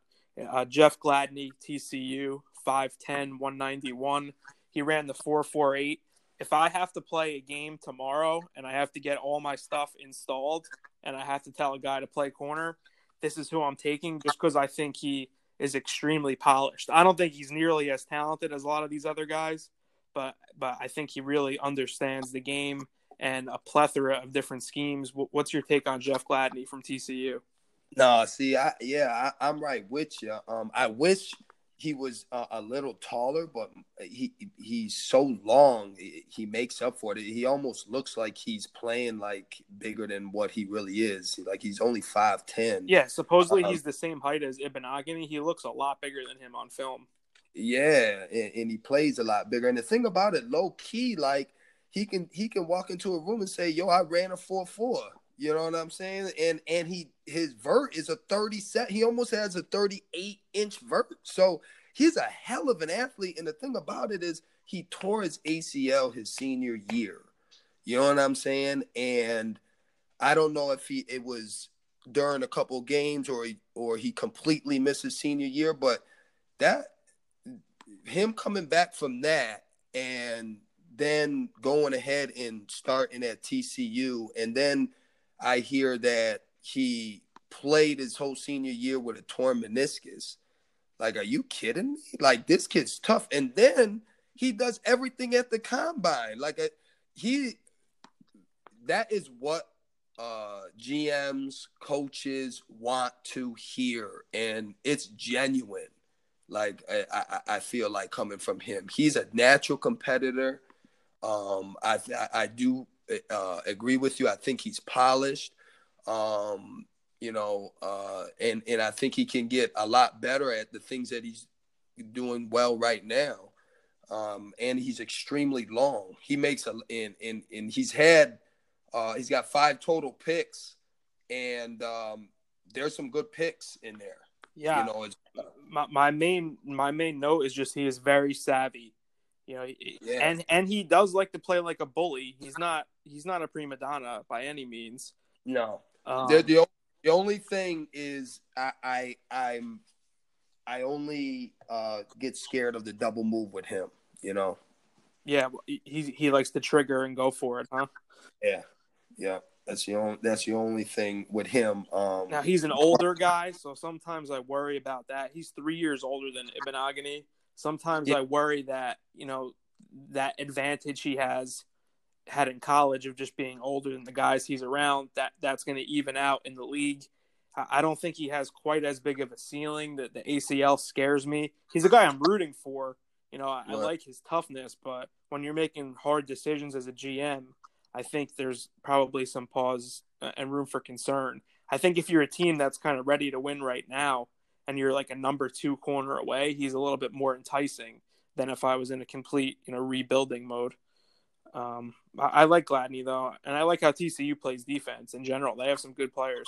S2: Uh, Jeff Gladney, TCU, 5'10", 191. he ran the four four eight. If I have to play a game tomorrow and I have to get all my stuff installed and I have to tell a guy to play corner, this is who I'm taking just because I think he is extremely polished. I don't think he's nearly as talented as a lot of these other guys, but but I think he really understands the game and a plethora of different schemes. What's your take on Jeff Gladney from TCU?
S3: No, see, I yeah, I, am right with you. Um, I wish he was uh, a little taller, but he he's so long. He makes up for it. He almost looks like he's playing like bigger than what he really is. Like he's only five ten.
S2: Yeah, supposedly uh, he's the same height as Igbinoghene. He looks a lot bigger than him on film.
S3: Yeah, and, and he plays a lot bigger. And the thing about it, low key, like he can he can walk into a room and say, "Yo, I ran a four four. You know what I'm saying? And and he his vert is a 30 set. He almost has a 38 inch vert. So he's a hell of an athlete. And the thing about it is he tore his ACL his senior year. You know what I'm saying? And I don't know if he it was during a couple games or he, or he completely missed his senior year, but that him coming back from that and then going ahead and starting at TCU and then I hear that he played his whole senior year with a torn meniscus. Like, are you kidding me? Like, this kid's tough. And then he does everything at the combine. Like, a, he, that is what uh, GMs, coaches want to hear. And it's genuine. Like, I, I, I feel like coming from him. He's a natural competitor. Um, I, I do uh, agree with you. I think he's polished. Um, you know, uh, and and I think he can get a lot better at the things that he's doing well right now. Um, and he's extremely long. He makes a and and and he's had uh, he's got five total picks, and um, there's some good picks in there.
S2: Yeah, you know, my my main my main note is just he is very savvy. You know, yeah. and and he does like to play like a bully. He's not he's not a prima donna by any means.
S3: No. Um, the, the the only thing is I, I I'm I only uh, get scared of the double move with him. You know.
S2: Yeah, he he likes to trigger and go for it, huh?
S3: Yeah, yeah. That's the only that's the only thing with him. Um,
S2: now he's an older guy, so sometimes I worry about that. He's three years older than Igbinoghene, Sometimes yeah. I worry that you know that advantage he has had in college of just being older than the guys he's around that that's going to even out in the league. I don't think he has quite as big of a ceiling. That the ACL scares me. He's a guy I'm rooting for. You know, I, I like his toughness, but when you're making hard decisions as a GM, I think there's probably some pause uh, and room for concern. I think if you're a team that's kind of ready to win right now, and you're like a number two corner away, he's a little bit more enticing than if I was in a complete, you know, rebuilding mode. Um, I, I like Gladney though, and I like how TCU plays defense in general. They have some good players.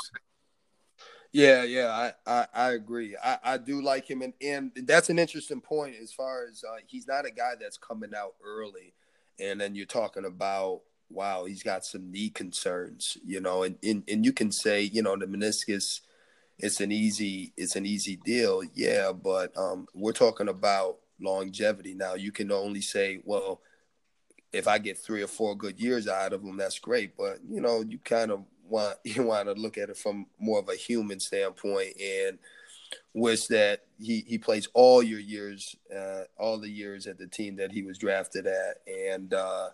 S3: Yeah, yeah, I, I, I agree. I, I do like him, and, and that's an interesting point as far as uh, he's not a guy that's coming out early, and then you're talking about wow, he's got some knee concerns, you know, and, and, and you can say, you know, the meniscus it's an easy it's an easy deal, yeah. But um, we're talking about longevity now. You can only say, well, if I get three or four good years out of them, that's great. But you know, you kind of want you want to look at it from more of a human standpoint and wish that he, he plays all your years, uh, all the years at the team that he was drafted at, and uh,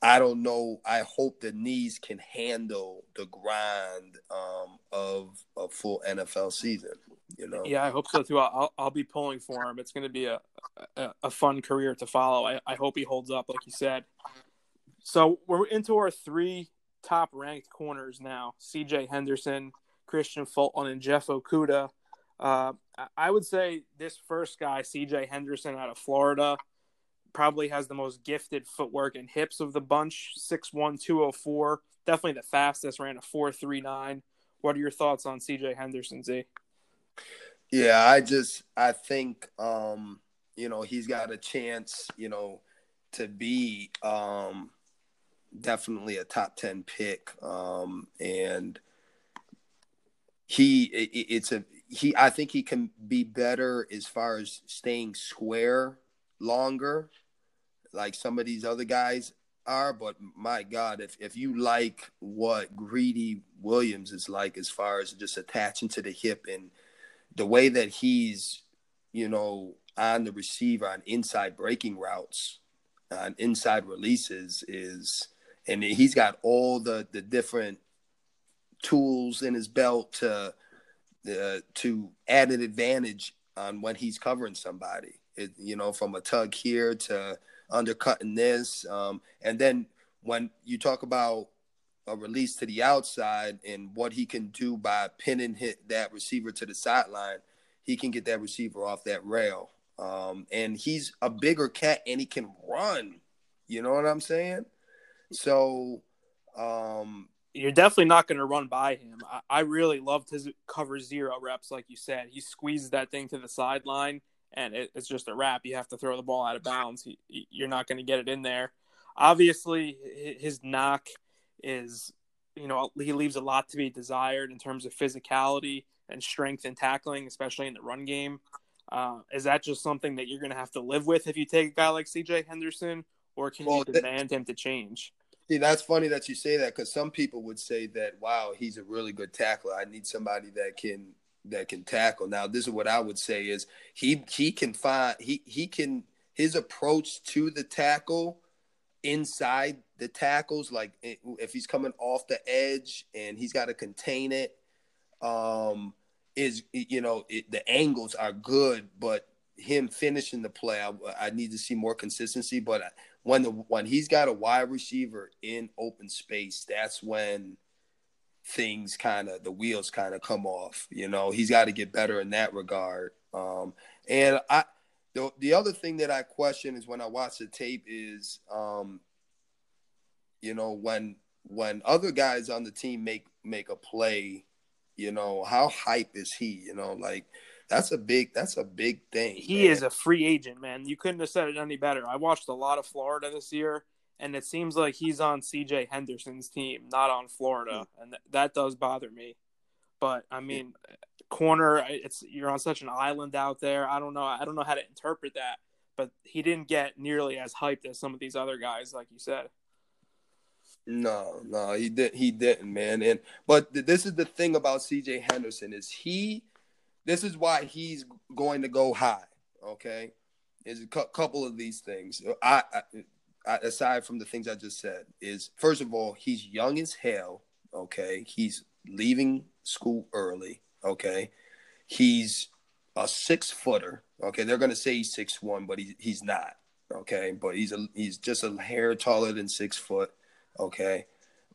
S3: I don't know. I hope the knees can handle the grind um, of a full NFL season. You know.
S2: Yeah, I hope so too. I'll I'll be pulling for him. It's going to be a, a, a fun career to follow. I, I hope he holds up, like you said. So we're into our three top ranked corners now: C.J. Henderson, Kristian Fulton, and Jeff Okudah. Uh, I would say this first guy, C.J. Henderson, out of Florida probably has the most gifted footwork and hips of the bunch. Six one two oh four, Definitely the fastest. Ran a four three nine. What are your thoughts on C.J. Henderson, Z?
S3: Yeah, I just I think um, you know he's got a chance, you know, to be um, definitely a top ten pick, um, and he it, it's a he. I think he can be better as far as staying square longer like some of these other guys are, but my God, if if you like what Greedy Williams is like as far as just attaching to the hip and the way that he's, you know, on the receiver on inside breaking routes, on inside releases is, and he's got all the the different tools in his belt to uh, to add an advantage on when he's covering somebody. It, you know, from a tug here to undercutting this, um, and then when you talk about a release to the outside and what he can do by pinning hit that receiver to the sideline, he can get that receiver off that rail. Um, and he's a bigger cat and he can run. You know what I'm saying? So um,
S2: you're definitely not going to run by him. I, I, really loved his cover zero reps, like you said. He squeezes that thing to the sideline, and it, it's just a wrap. You have to throw the ball out of bounds. He, you're not going to get it in there. Obviously, his knock is, you know, he leaves a lot to be desired in terms of physicality and strength and tackling, especially in the run game. Uh, is that just something that you're going to have to live with if you take a guy like C.J. Henderson, or can well, you demand that, him to change?
S3: See, that's funny that you say that because some people would say that, wow, he's a really good tackler. I need somebody that can that can tackle. Now, this is what I would say is he he can find he he can his approach to the tackle inside the tackles, like if he's coming off the edge and he's got to contain it, um, is you know it, the angles are good, but him finishing the play, I, I need to see more consistency. But when the when he's got a wide receiver in open space, that's when things kind of the wheels kind of come off. You know, he's got to get better in that regard. Um, and I the the other thing that I question is when I watch the tape is um, you know, when when other guys on the team make make a play, you know, how hype is he? You know, like that's a big that's a big thing.
S2: He man. is a free agent, man. You couldn't have said it any better. I watched a lot of Florida this year, and it seems like he's on C.J. Henderson's team, not on Florida, hmm. and th- that does bother me. But I mean, yeah. corner, it's you're on such an island out there. I don't know. I don't know how to interpret that. But he didn't get nearly as hyped as some of these other guys, like you said.
S3: No, no, he did. He didn't, man. And but th- this is the thing about C.J. Henderson is he this is why he's going to go high. Okay, is a cu- couple of these things. I, I, I, aside from the things I just said, is first of all he's young as hell. Okay, he's leaving school early. Okay, he's a six footer. Okay, they're gonna say he's six one, but he, he's not. Okay, but he's a he's just a hair taller than six foot. Okay,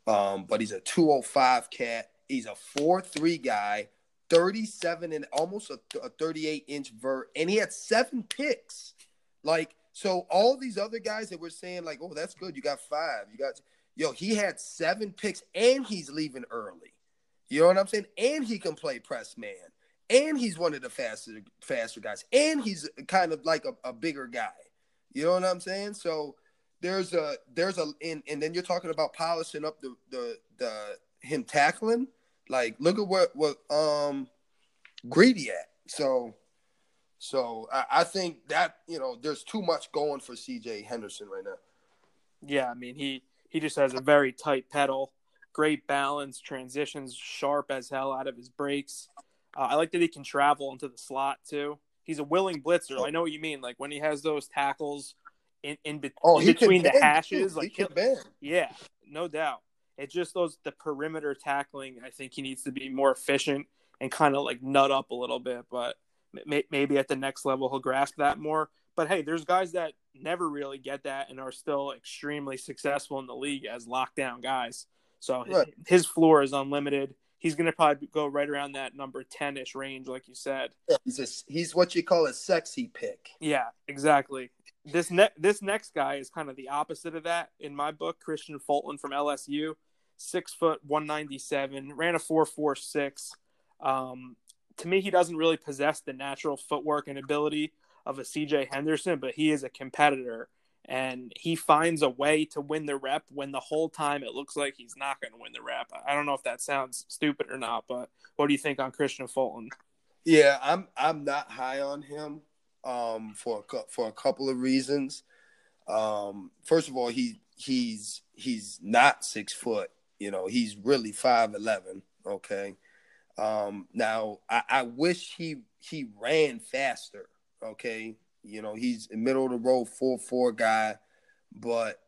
S3: um, but he's a 205 cat. He's a four three guy 37 and almost a, a 38 inch vert, and he had seven picks. Like, so all these other guys that were saying, like, oh, that's good, you got five, you got, yo, he had seven picks, and he's leaving early. You know what I'm saying? And he can play press man, and he's one of the faster, faster guys, and he's kind of like a, a bigger guy. You know what I'm saying? So there's a there's a and, and then you're talking about polishing up the the the him tackling. Like, look at what what um greedy at. So, so I, I think that you know there's too much going for C.J. Henderson right now.
S2: Yeah, I mean he he just has a very tight pedal, great balance, transitions sharp as hell out of his breaks. Uh, I like that he can travel into the slot too. He's a willing blitzer. I know what you mean. Like when he has those tackles in in, be- oh, in between the hashes, like
S3: he can
S2: yeah, no doubt. It's just those the perimeter tackling. I think he needs to be more efficient and kind of like nut up a little bit. But maybe at the next level he'll grasp that more. But hey, there's guys that never really get that and are still extremely successful in the league as lockdown guys. So right. his floor is unlimited. He's going to probably go right around that number 10 ish range, like you said.
S3: Yeah, he's, a, he's what you call a sexy pick.
S2: Yeah, exactly. This, ne- this next guy is kind of the opposite of that in my book. Kristian Fulton from LSU, six foot, 197, ran a 4.46. Um, to me, he doesn't really possess the natural footwork and ability of a CJ Henderson, but he is a competitor and he finds a way to win the rep when the whole time it looks like he's not going to win the rep. I don't know if that sounds stupid or not, but what do you think on Kristian Fulton?
S3: Yeah, I'm I'm not high on him um, for a, for a couple of reasons. Um, first of all, he he's he's not six foot. You know, he's really five eleven. Okay. Um, now I, I wish he he ran faster. Okay, you know he's middle of the road four four guy, but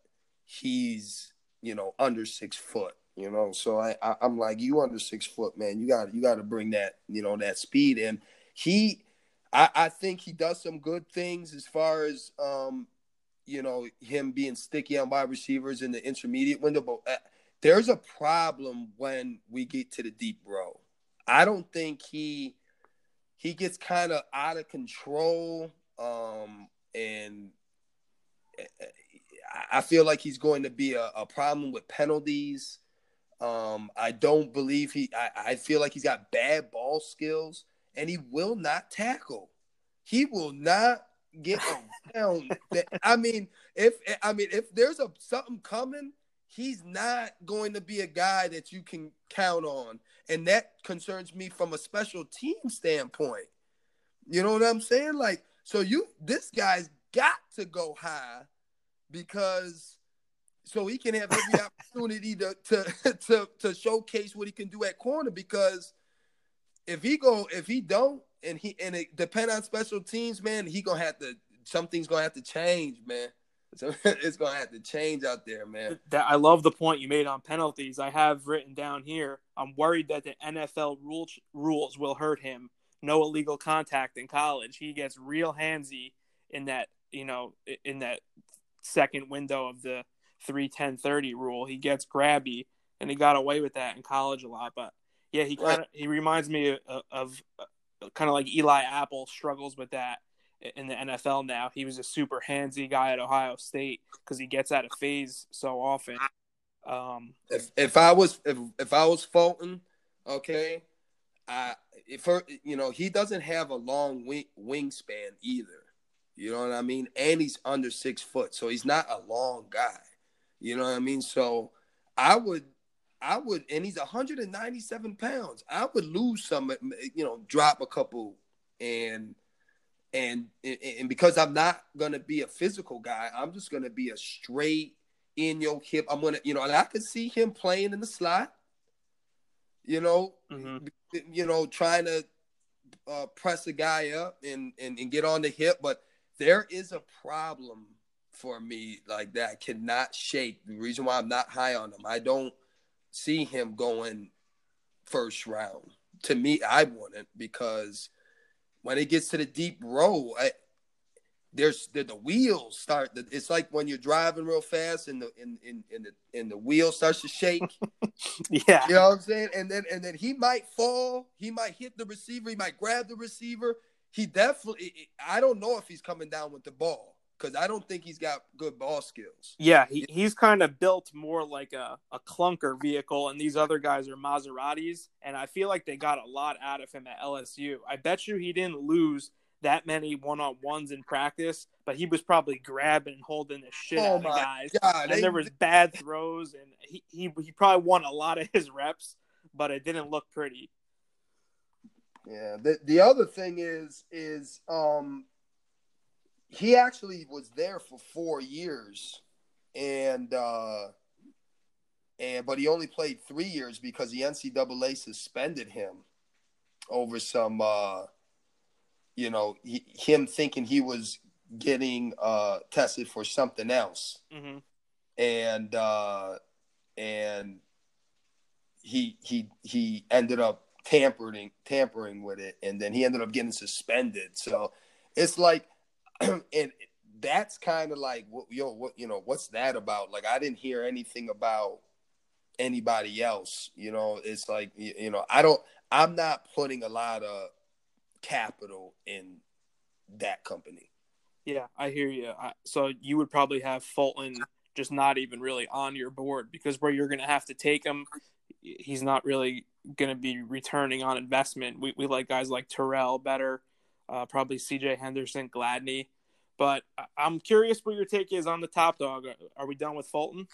S3: he's you know under six foot. You know, so I, I I'm like you under six foot, man. You got you got to bring that you know that speed and he. I, I think he does some good things as far as um, you know him being sticky on wide receivers in the intermediate window, but uh, there's a problem when we get to the deep row. I don't think he he gets kind of out of control um, and I feel like he's going to be a, a problem with penalties. Um, I don't believe he. I, I, feel like he's got bad ball skills, and he will not tackle. He will not get around. I mean, if I mean if there's a something coming, he's not going to be a guy that you can count on, and that concerns me from a special team standpoint. You know what I'm saying? Like so you this guy's got to go high because so he can have every opportunity to, to to to showcase what he can do at corner because if he go if he don't and he and it depend on special teams, man, he gonna have to something's gonna have to change, man. So it's gonna have to change out there, man.
S2: That I love the point you made on penalties. I have written down here. I'm worried that the NFL rules rules will hurt him no illegal contact in college. He gets real handsy in that, you know, in that second window of the 31030 rule. He gets grabby and he got away with that in college a lot, but yeah, he kind of he reminds me uh, of, uh, of, of kind of like Eli Apple struggles with that in the NFL now. He was a super handsy guy at Ohio State because he gets out of phase so often. Um,
S3: if if I was if if I was Fulton, okay, I for you know he doesn't have a long wing, wingspan either. You know what I mean? And he's under six foot, so he's not a long guy. You know what I mean? So I would, I would, and he's 197 pounds. I would lose some, you know, drop a couple, and and and because I'm not gonna be a physical guy, I'm just gonna be a straight in your hip. I'm gonna, you know, and I could see him playing in the slot you know, mm-hmm. you know, trying to uh, press a guy up and, and and get on the hip, but there is a problem for me like that cannot shake. The reason why I'm not high on him, I don't see him going first round. To me, I wouldn't because when it gets to the deep row, I, there's the, the wheels start. It's like when you're driving real fast and the in in, in the and the wheel starts to shake.
S2: yeah,
S3: you know what I'm saying. And then and then he might fall. He might hit the receiver. He might grab the receiver. He definitely. I don't know if he's coming down with the ball because I don't think he's got good ball skills.
S2: Yeah, he, he's kind of built more like a, a clunker vehicle, and these other guys are Maseratis, and I feel like they got a lot out of him at LSU. I bet you he didn't lose that many one on ones in practice, but he was probably grabbing and holding the shit oh out of guys. God, and there was bad throws, and he, he he probably won a lot of his reps, but it didn't look pretty.
S3: Yeah. The the other thing is is um he actually was there for four years, and uh and but he only played three years because the NCAA suspended him over some uh you know, he, him thinking he was getting uh, tested for something else, mm-hmm. and uh, and he he he ended up tampering tampering with it, and then he ended up getting suspended. So it's like, and that's kind of like, yo, what you know, what's that about? Like, I didn't hear anything about anybody else. You know, it's like, you know, I don't. I'm not putting a lot of capital in that company.
S2: Yeah, I hear you. so you would probably have Fulton just not even really on your board because where you're going to have to take him, he's not really going to be returning on investment. We, we like guys like Terrell better, uh, probably CJ Henderson, Gladney. But I'm curious what your take is on the top dog. Are we done with Fulton?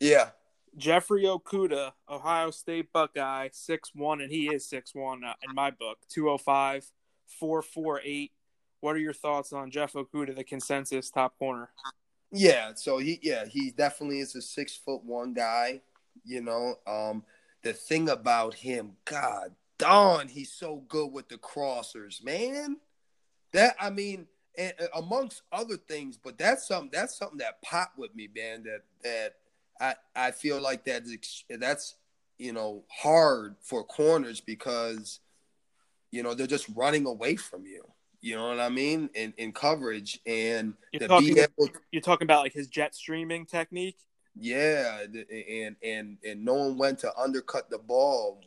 S3: Yeah,
S2: Jeffrey Okudah, Ohio State Buckeye, six one, and he is six one uh, in my book. 205, 448. What are your thoughts on Jeff Okudah, the consensus top corner?
S3: Yeah, so he yeah, he definitely is a six foot one guy, you know. Um the thing about him, God darn, he's so good with the crossers, man. That I mean, and, uh, amongst other things, but that's something that's something that popped with me, man. That that I I feel like that's that's you know hard for corners because you know they're just running away from you. You know what I mean? In in coverage and
S2: you're talking, able, you're talking about like his jet streaming technique.
S3: Yeah, and and and knowing when to undercut the ball,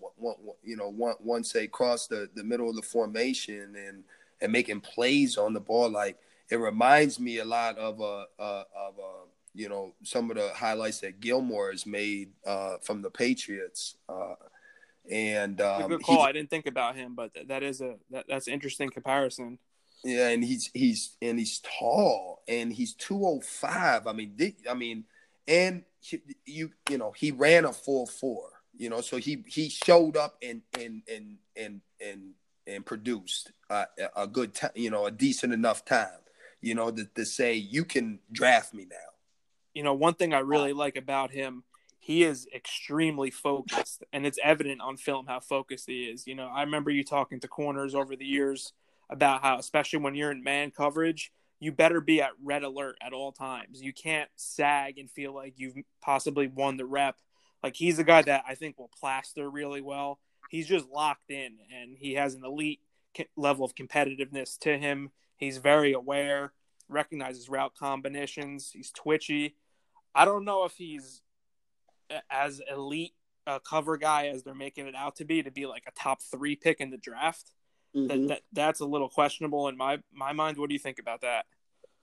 S3: you know, once they cross the the middle of the formation and and making plays on the ball, like it reminds me a lot of a uh, uh, of a uh, you know some of the highlights that Gilmore has made uh, from the Patriots. Uh, and um,
S2: good call. I didn't think about him, but that is a that, that's an interesting comparison.
S3: Yeah, and he's he's and he's tall and he's two oh five. I mean, I mean and he, you you know he ran a full four you know so he he showed up and and and and and and produced uh, a good time you know a decent enough time you know to, to say you can draft me now.
S2: You know one thing i really like about him he is extremely focused and it's evident on film how focused he is. You know i remember you talking to corners over the years about how especially when you're in man coverage you better be at red alert at all times. You can't sag and feel like you've possibly won the rep. Like he's a guy that I think will plaster really well. He's just locked in and he has an elite level of competitiveness to him. He's very aware, recognizes route combinations. He's twitchy. I don't know if he's as elite a cover guy as they're making it out to be to be like a top three pick in the draft. Mm-hmm. That, that that's a little questionable in my my mind. What do you think about that?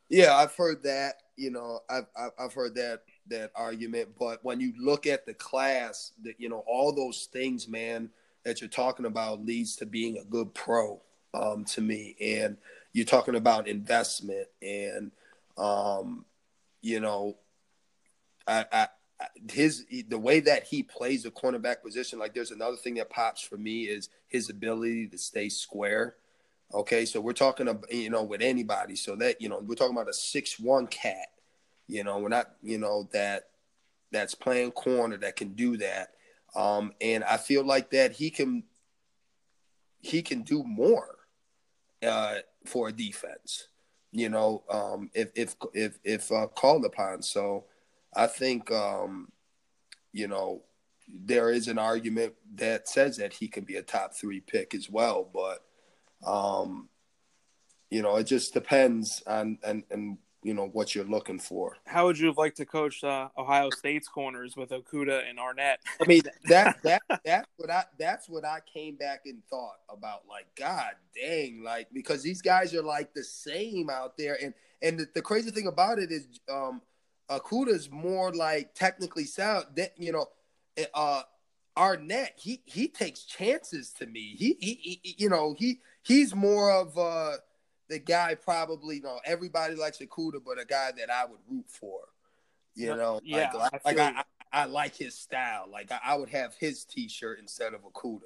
S3: Yeah, I've heard that. You know, I've I've heard that that argument. But when you look at the class, that you know, all those things, man, that you're talking about leads to being a good pro. Um, to me, and you're talking about investment, and um, you know, I, I his the way that he plays the cornerback position like there's another thing that pops for me is his ability to stay square okay? So we're talking about you know with anybody. So that you know we're talking about a six one cat you know we're not you know that that's playing corner that can do that. Um and i feel like that he can he can do more uh for a defense you know um if if if if uh, called upon. So I think, um, you know, there is an argument that says that he can be a top three pick as well, but, um, you know, it just depends on and and you know what you're looking for.
S2: How would you have liked to coach uh, Ohio State's corners with Okudah and Arnette?
S3: I mean, that that that's what I that's what I came back and thought about. Like, God dang, like because these guys are like the same out there, and and the, the crazy thing about it is, um, Okudah's more like technically sound. That you know, uh, Arnette, he he takes chances to me. He, he, he you know he he's more of uh the guy probably you know everybody likes Okudah, but a guy that I would root for. You know,
S2: yeah,
S3: like, I like I, I, I, like his style. Like I, would have his T-shirt instead of Okudah.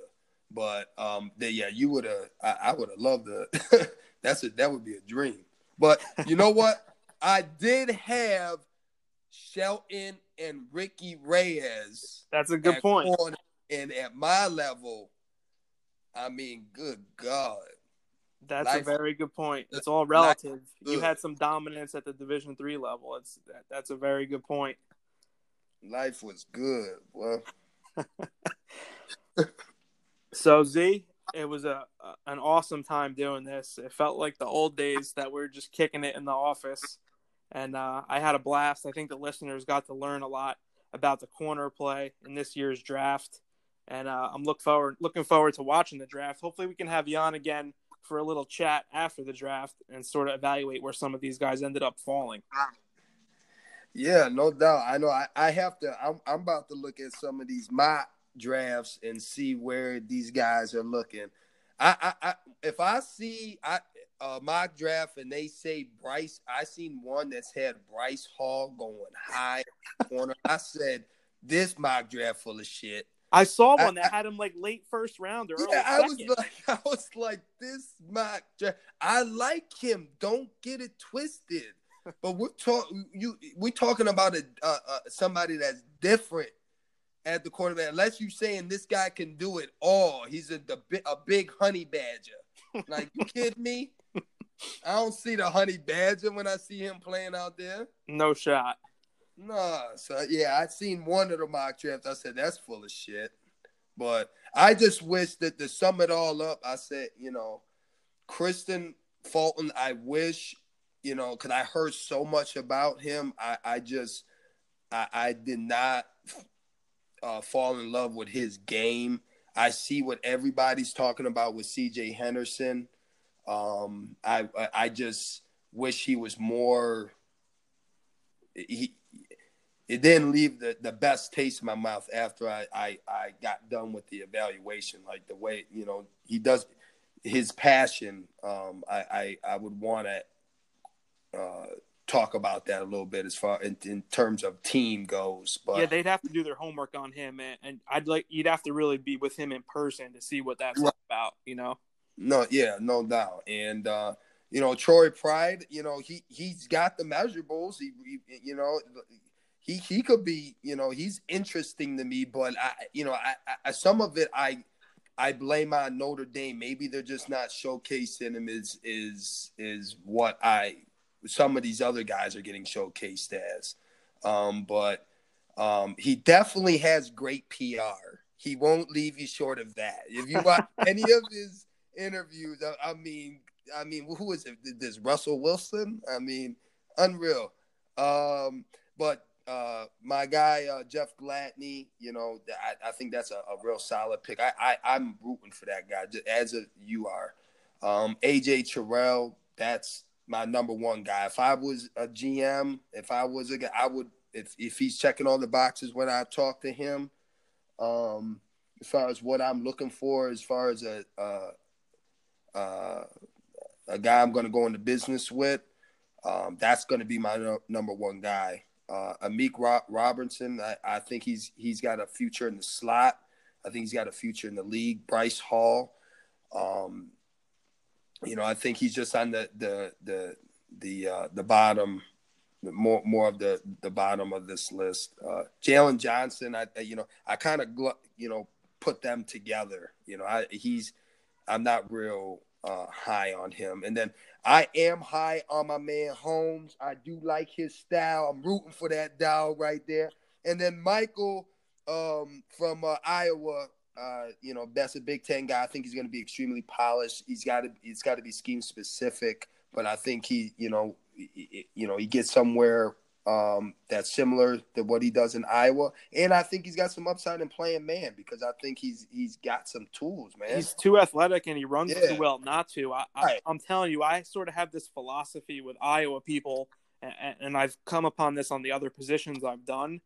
S3: But um, the, yeah, you would have. I, I would have loved the. that's a that would be a dream. But you know what? I did have Shelton and Ricky Reyes.
S2: That's a good point. Corner,
S3: and at my level, I mean, good God.
S2: That's life, a very good point. It's all relative. You had some dominance at the Division three level. It's that, that's a very good point.
S3: Life was good. Well,
S2: so Z, it was a, a, an awesome time doing this. It felt like the old days that we are just kicking it in the office and uh, I had a blast. I think the listeners got to learn a lot about the corner play in this year's draft, and uh, I'm look forward looking forward to watching the draft. Hopefully, we can have on again for a little chat after the draft and sort of evaluate where some of these guys ended up falling.
S3: Yeah, no doubt. I know. I, I have to. I'm, I'm about to look at some of these mock drafts and see where these guys are looking. I, I, I if I see, I uh, mock draft and they say Bryce, I seen one that's had Bryce Hall going high corner. I said, this mock draft full of shit.
S2: I saw one I, that I, had him like late first round or yeah. I
S3: was like, I was like, this mock draft. I like him. Don't get it twisted. but we're talk you We're talking about a uh, uh, somebody that's different at the quarterback. Unless you're saying this guy can do it all, he's a the, a big honey badger. Like you kidding me? I don't see the honey badger when I see him playing out there.
S2: No shot.
S3: Nah, so yeah, I seen one of the mock drafts. I said that's full of shit. But I just wish that to sum it all up, I said, you know, Kristian Fulton, I wish, you know, because I heard so much about him. I, I just, I, I did not uh, fall in love with his game. I see what everybody's talking about with CJ Henderson. Um, I, I just wish he was more. He, it didn't leave the, the best taste in my mouth after I, I, I got done with the evaluation. Like the way, you know, he does his passion. Um, I, I, I would want to uh, talk about that a little bit as far in, in, terms of team goes. But
S2: yeah, they'd have to do their homework on him, and, and I'd like you'd have to really be with him in person to see what that's right. about. You know?
S3: No, yeah, no doubt, and. uh you know Troy Pride. You know he he's got the measurables. He, he you know he he could be you know he's interesting to me, but I you know I, I some of it I I blame on Notre Dame. Maybe they're just not showcasing him is is is what I some of these other guys are getting showcased as. Um, but um, he definitely has great PR. He won't leave you short of that. If you watch any of his interviews, I, I mean, I mean, who is it? This Russell Wilson? I mean, unreal. Um, but uh, my guy uh, Jeff Gladney, you know, I, I think that's a, a, real solid pick. I, I am rooting for that guy just as a, you are. Um, AJ Terrell, that's my number one guy. If I was a GM, if I was a guy, I would if if he's checking all the boxes when I talk to him. Um, as far as what I'm looking for, as far as a uh, uh, a guy I'm going to go into business with, um, that's going to be my no, number one guy. Uh, Amik Ro- Robertson, I, I, think he's he's got a future in the slot. I think he's got a future in the league. Bryce Hall, um, you know, I think he's just on the the the the uh, the bottom, more more of the the bottom of this list. Uh, Jaylon Johnson, I you know I kind of you know put them together. You know, I he's I'm not real uh, high on him, and then I am high on my man Holmes. I do like his style. I'm rooting for that dog right there. And then Michael um, from uh, Iowa, uh, you know, that's a Big Ten guy. I think he's going to be extremely polished. He's got to he's got to be scheme specific, but I think he, you know, he, you know, he gets somewhere um, that's similar to what he does in Iowa, and I think he's got some upside in playing man because I think he's he's got some tools, man.
S2: He's too athletic and he runs yeah. too well not to. I, right. I, am telling you, I sort of have this philosophy with Iowa people, and, and I've come upon this on the other positions I've done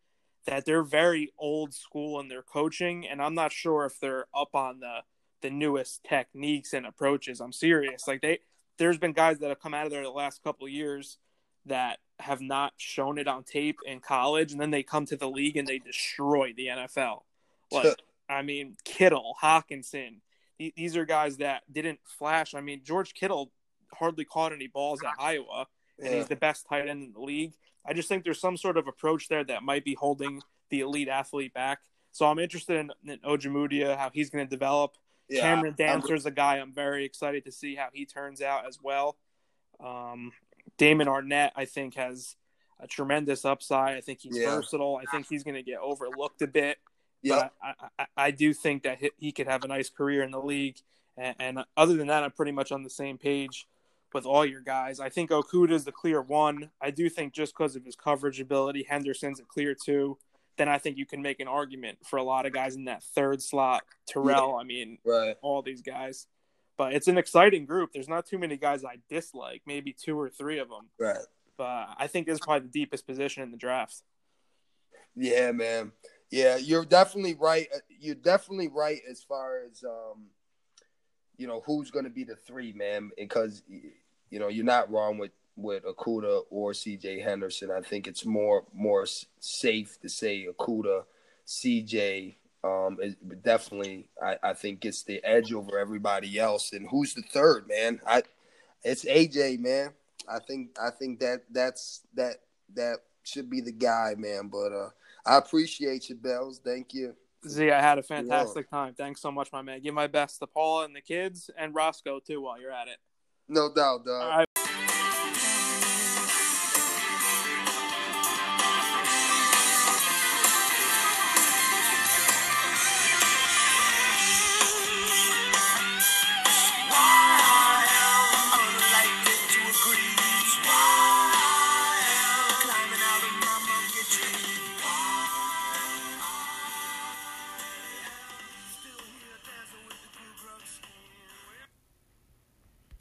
S2: that they're very old school in their coaching, and I'm not sure if they're up on the the newest techniques and approaches. I'm serious. Like they, there's been guys that have come out of there the last couple of years that have not shown it on tape in college, and then they come to the league and they destroy the NFL. Like, I mean, Kittle, Hockenson, these are guys that didn't flash. I mean, George Kittle hardly caught any balls at Iowa, and yeah. he's the best tight end in the league. I just think there's some sort of approach there that might be holding the elite athlete back. So I'm interested in, in Ojemudia, how he's going to develop. Yeah, Cameron Dantzler's a guy I'm very excited to see how he turns out as well. Um, Damon Arnette, I think, has a tremendous upside. I think he's yeah. versatile. I think he's going to get overlooked a bit. Yeah, I, I, I, do think that he could have a nice career in the league. And, and, other than that, I'm pretty much on the same page with all your guys. I think Okudah is the clear one. I do think just because of his coverage ability, Henderson's a clear two. Then I think you can make an argument for a lot of guys in that third slot. Terrell, yeah. I mean, right. all these guys but it's an exciting group. There's not too many guys I dislike, maybe two or three of them.
S3: Right.
S2: But I think this is probably the deepest position in the draft.
S3: Yeah, man. Yeah, you're definitely right. You're definitely right as far as um, you know, who's going to be the three, man. Because you know, you're not wrong with with Okudah or CJ Henderson. I think it's more more safe to say Okudah, CJ, um, it definitely I, I think gets the edge over everybody else. And who's the third, man? I it's AJ, man. I think I think that that's that that should be the guy, man. But uh, I appreciate you, Bells. Thank you.
S2: Z, I had a fantastic time. Thanks so much, my man. Give my best to Paula and the kids and Roscoe too while you're at it.
S3: No doubt, dog.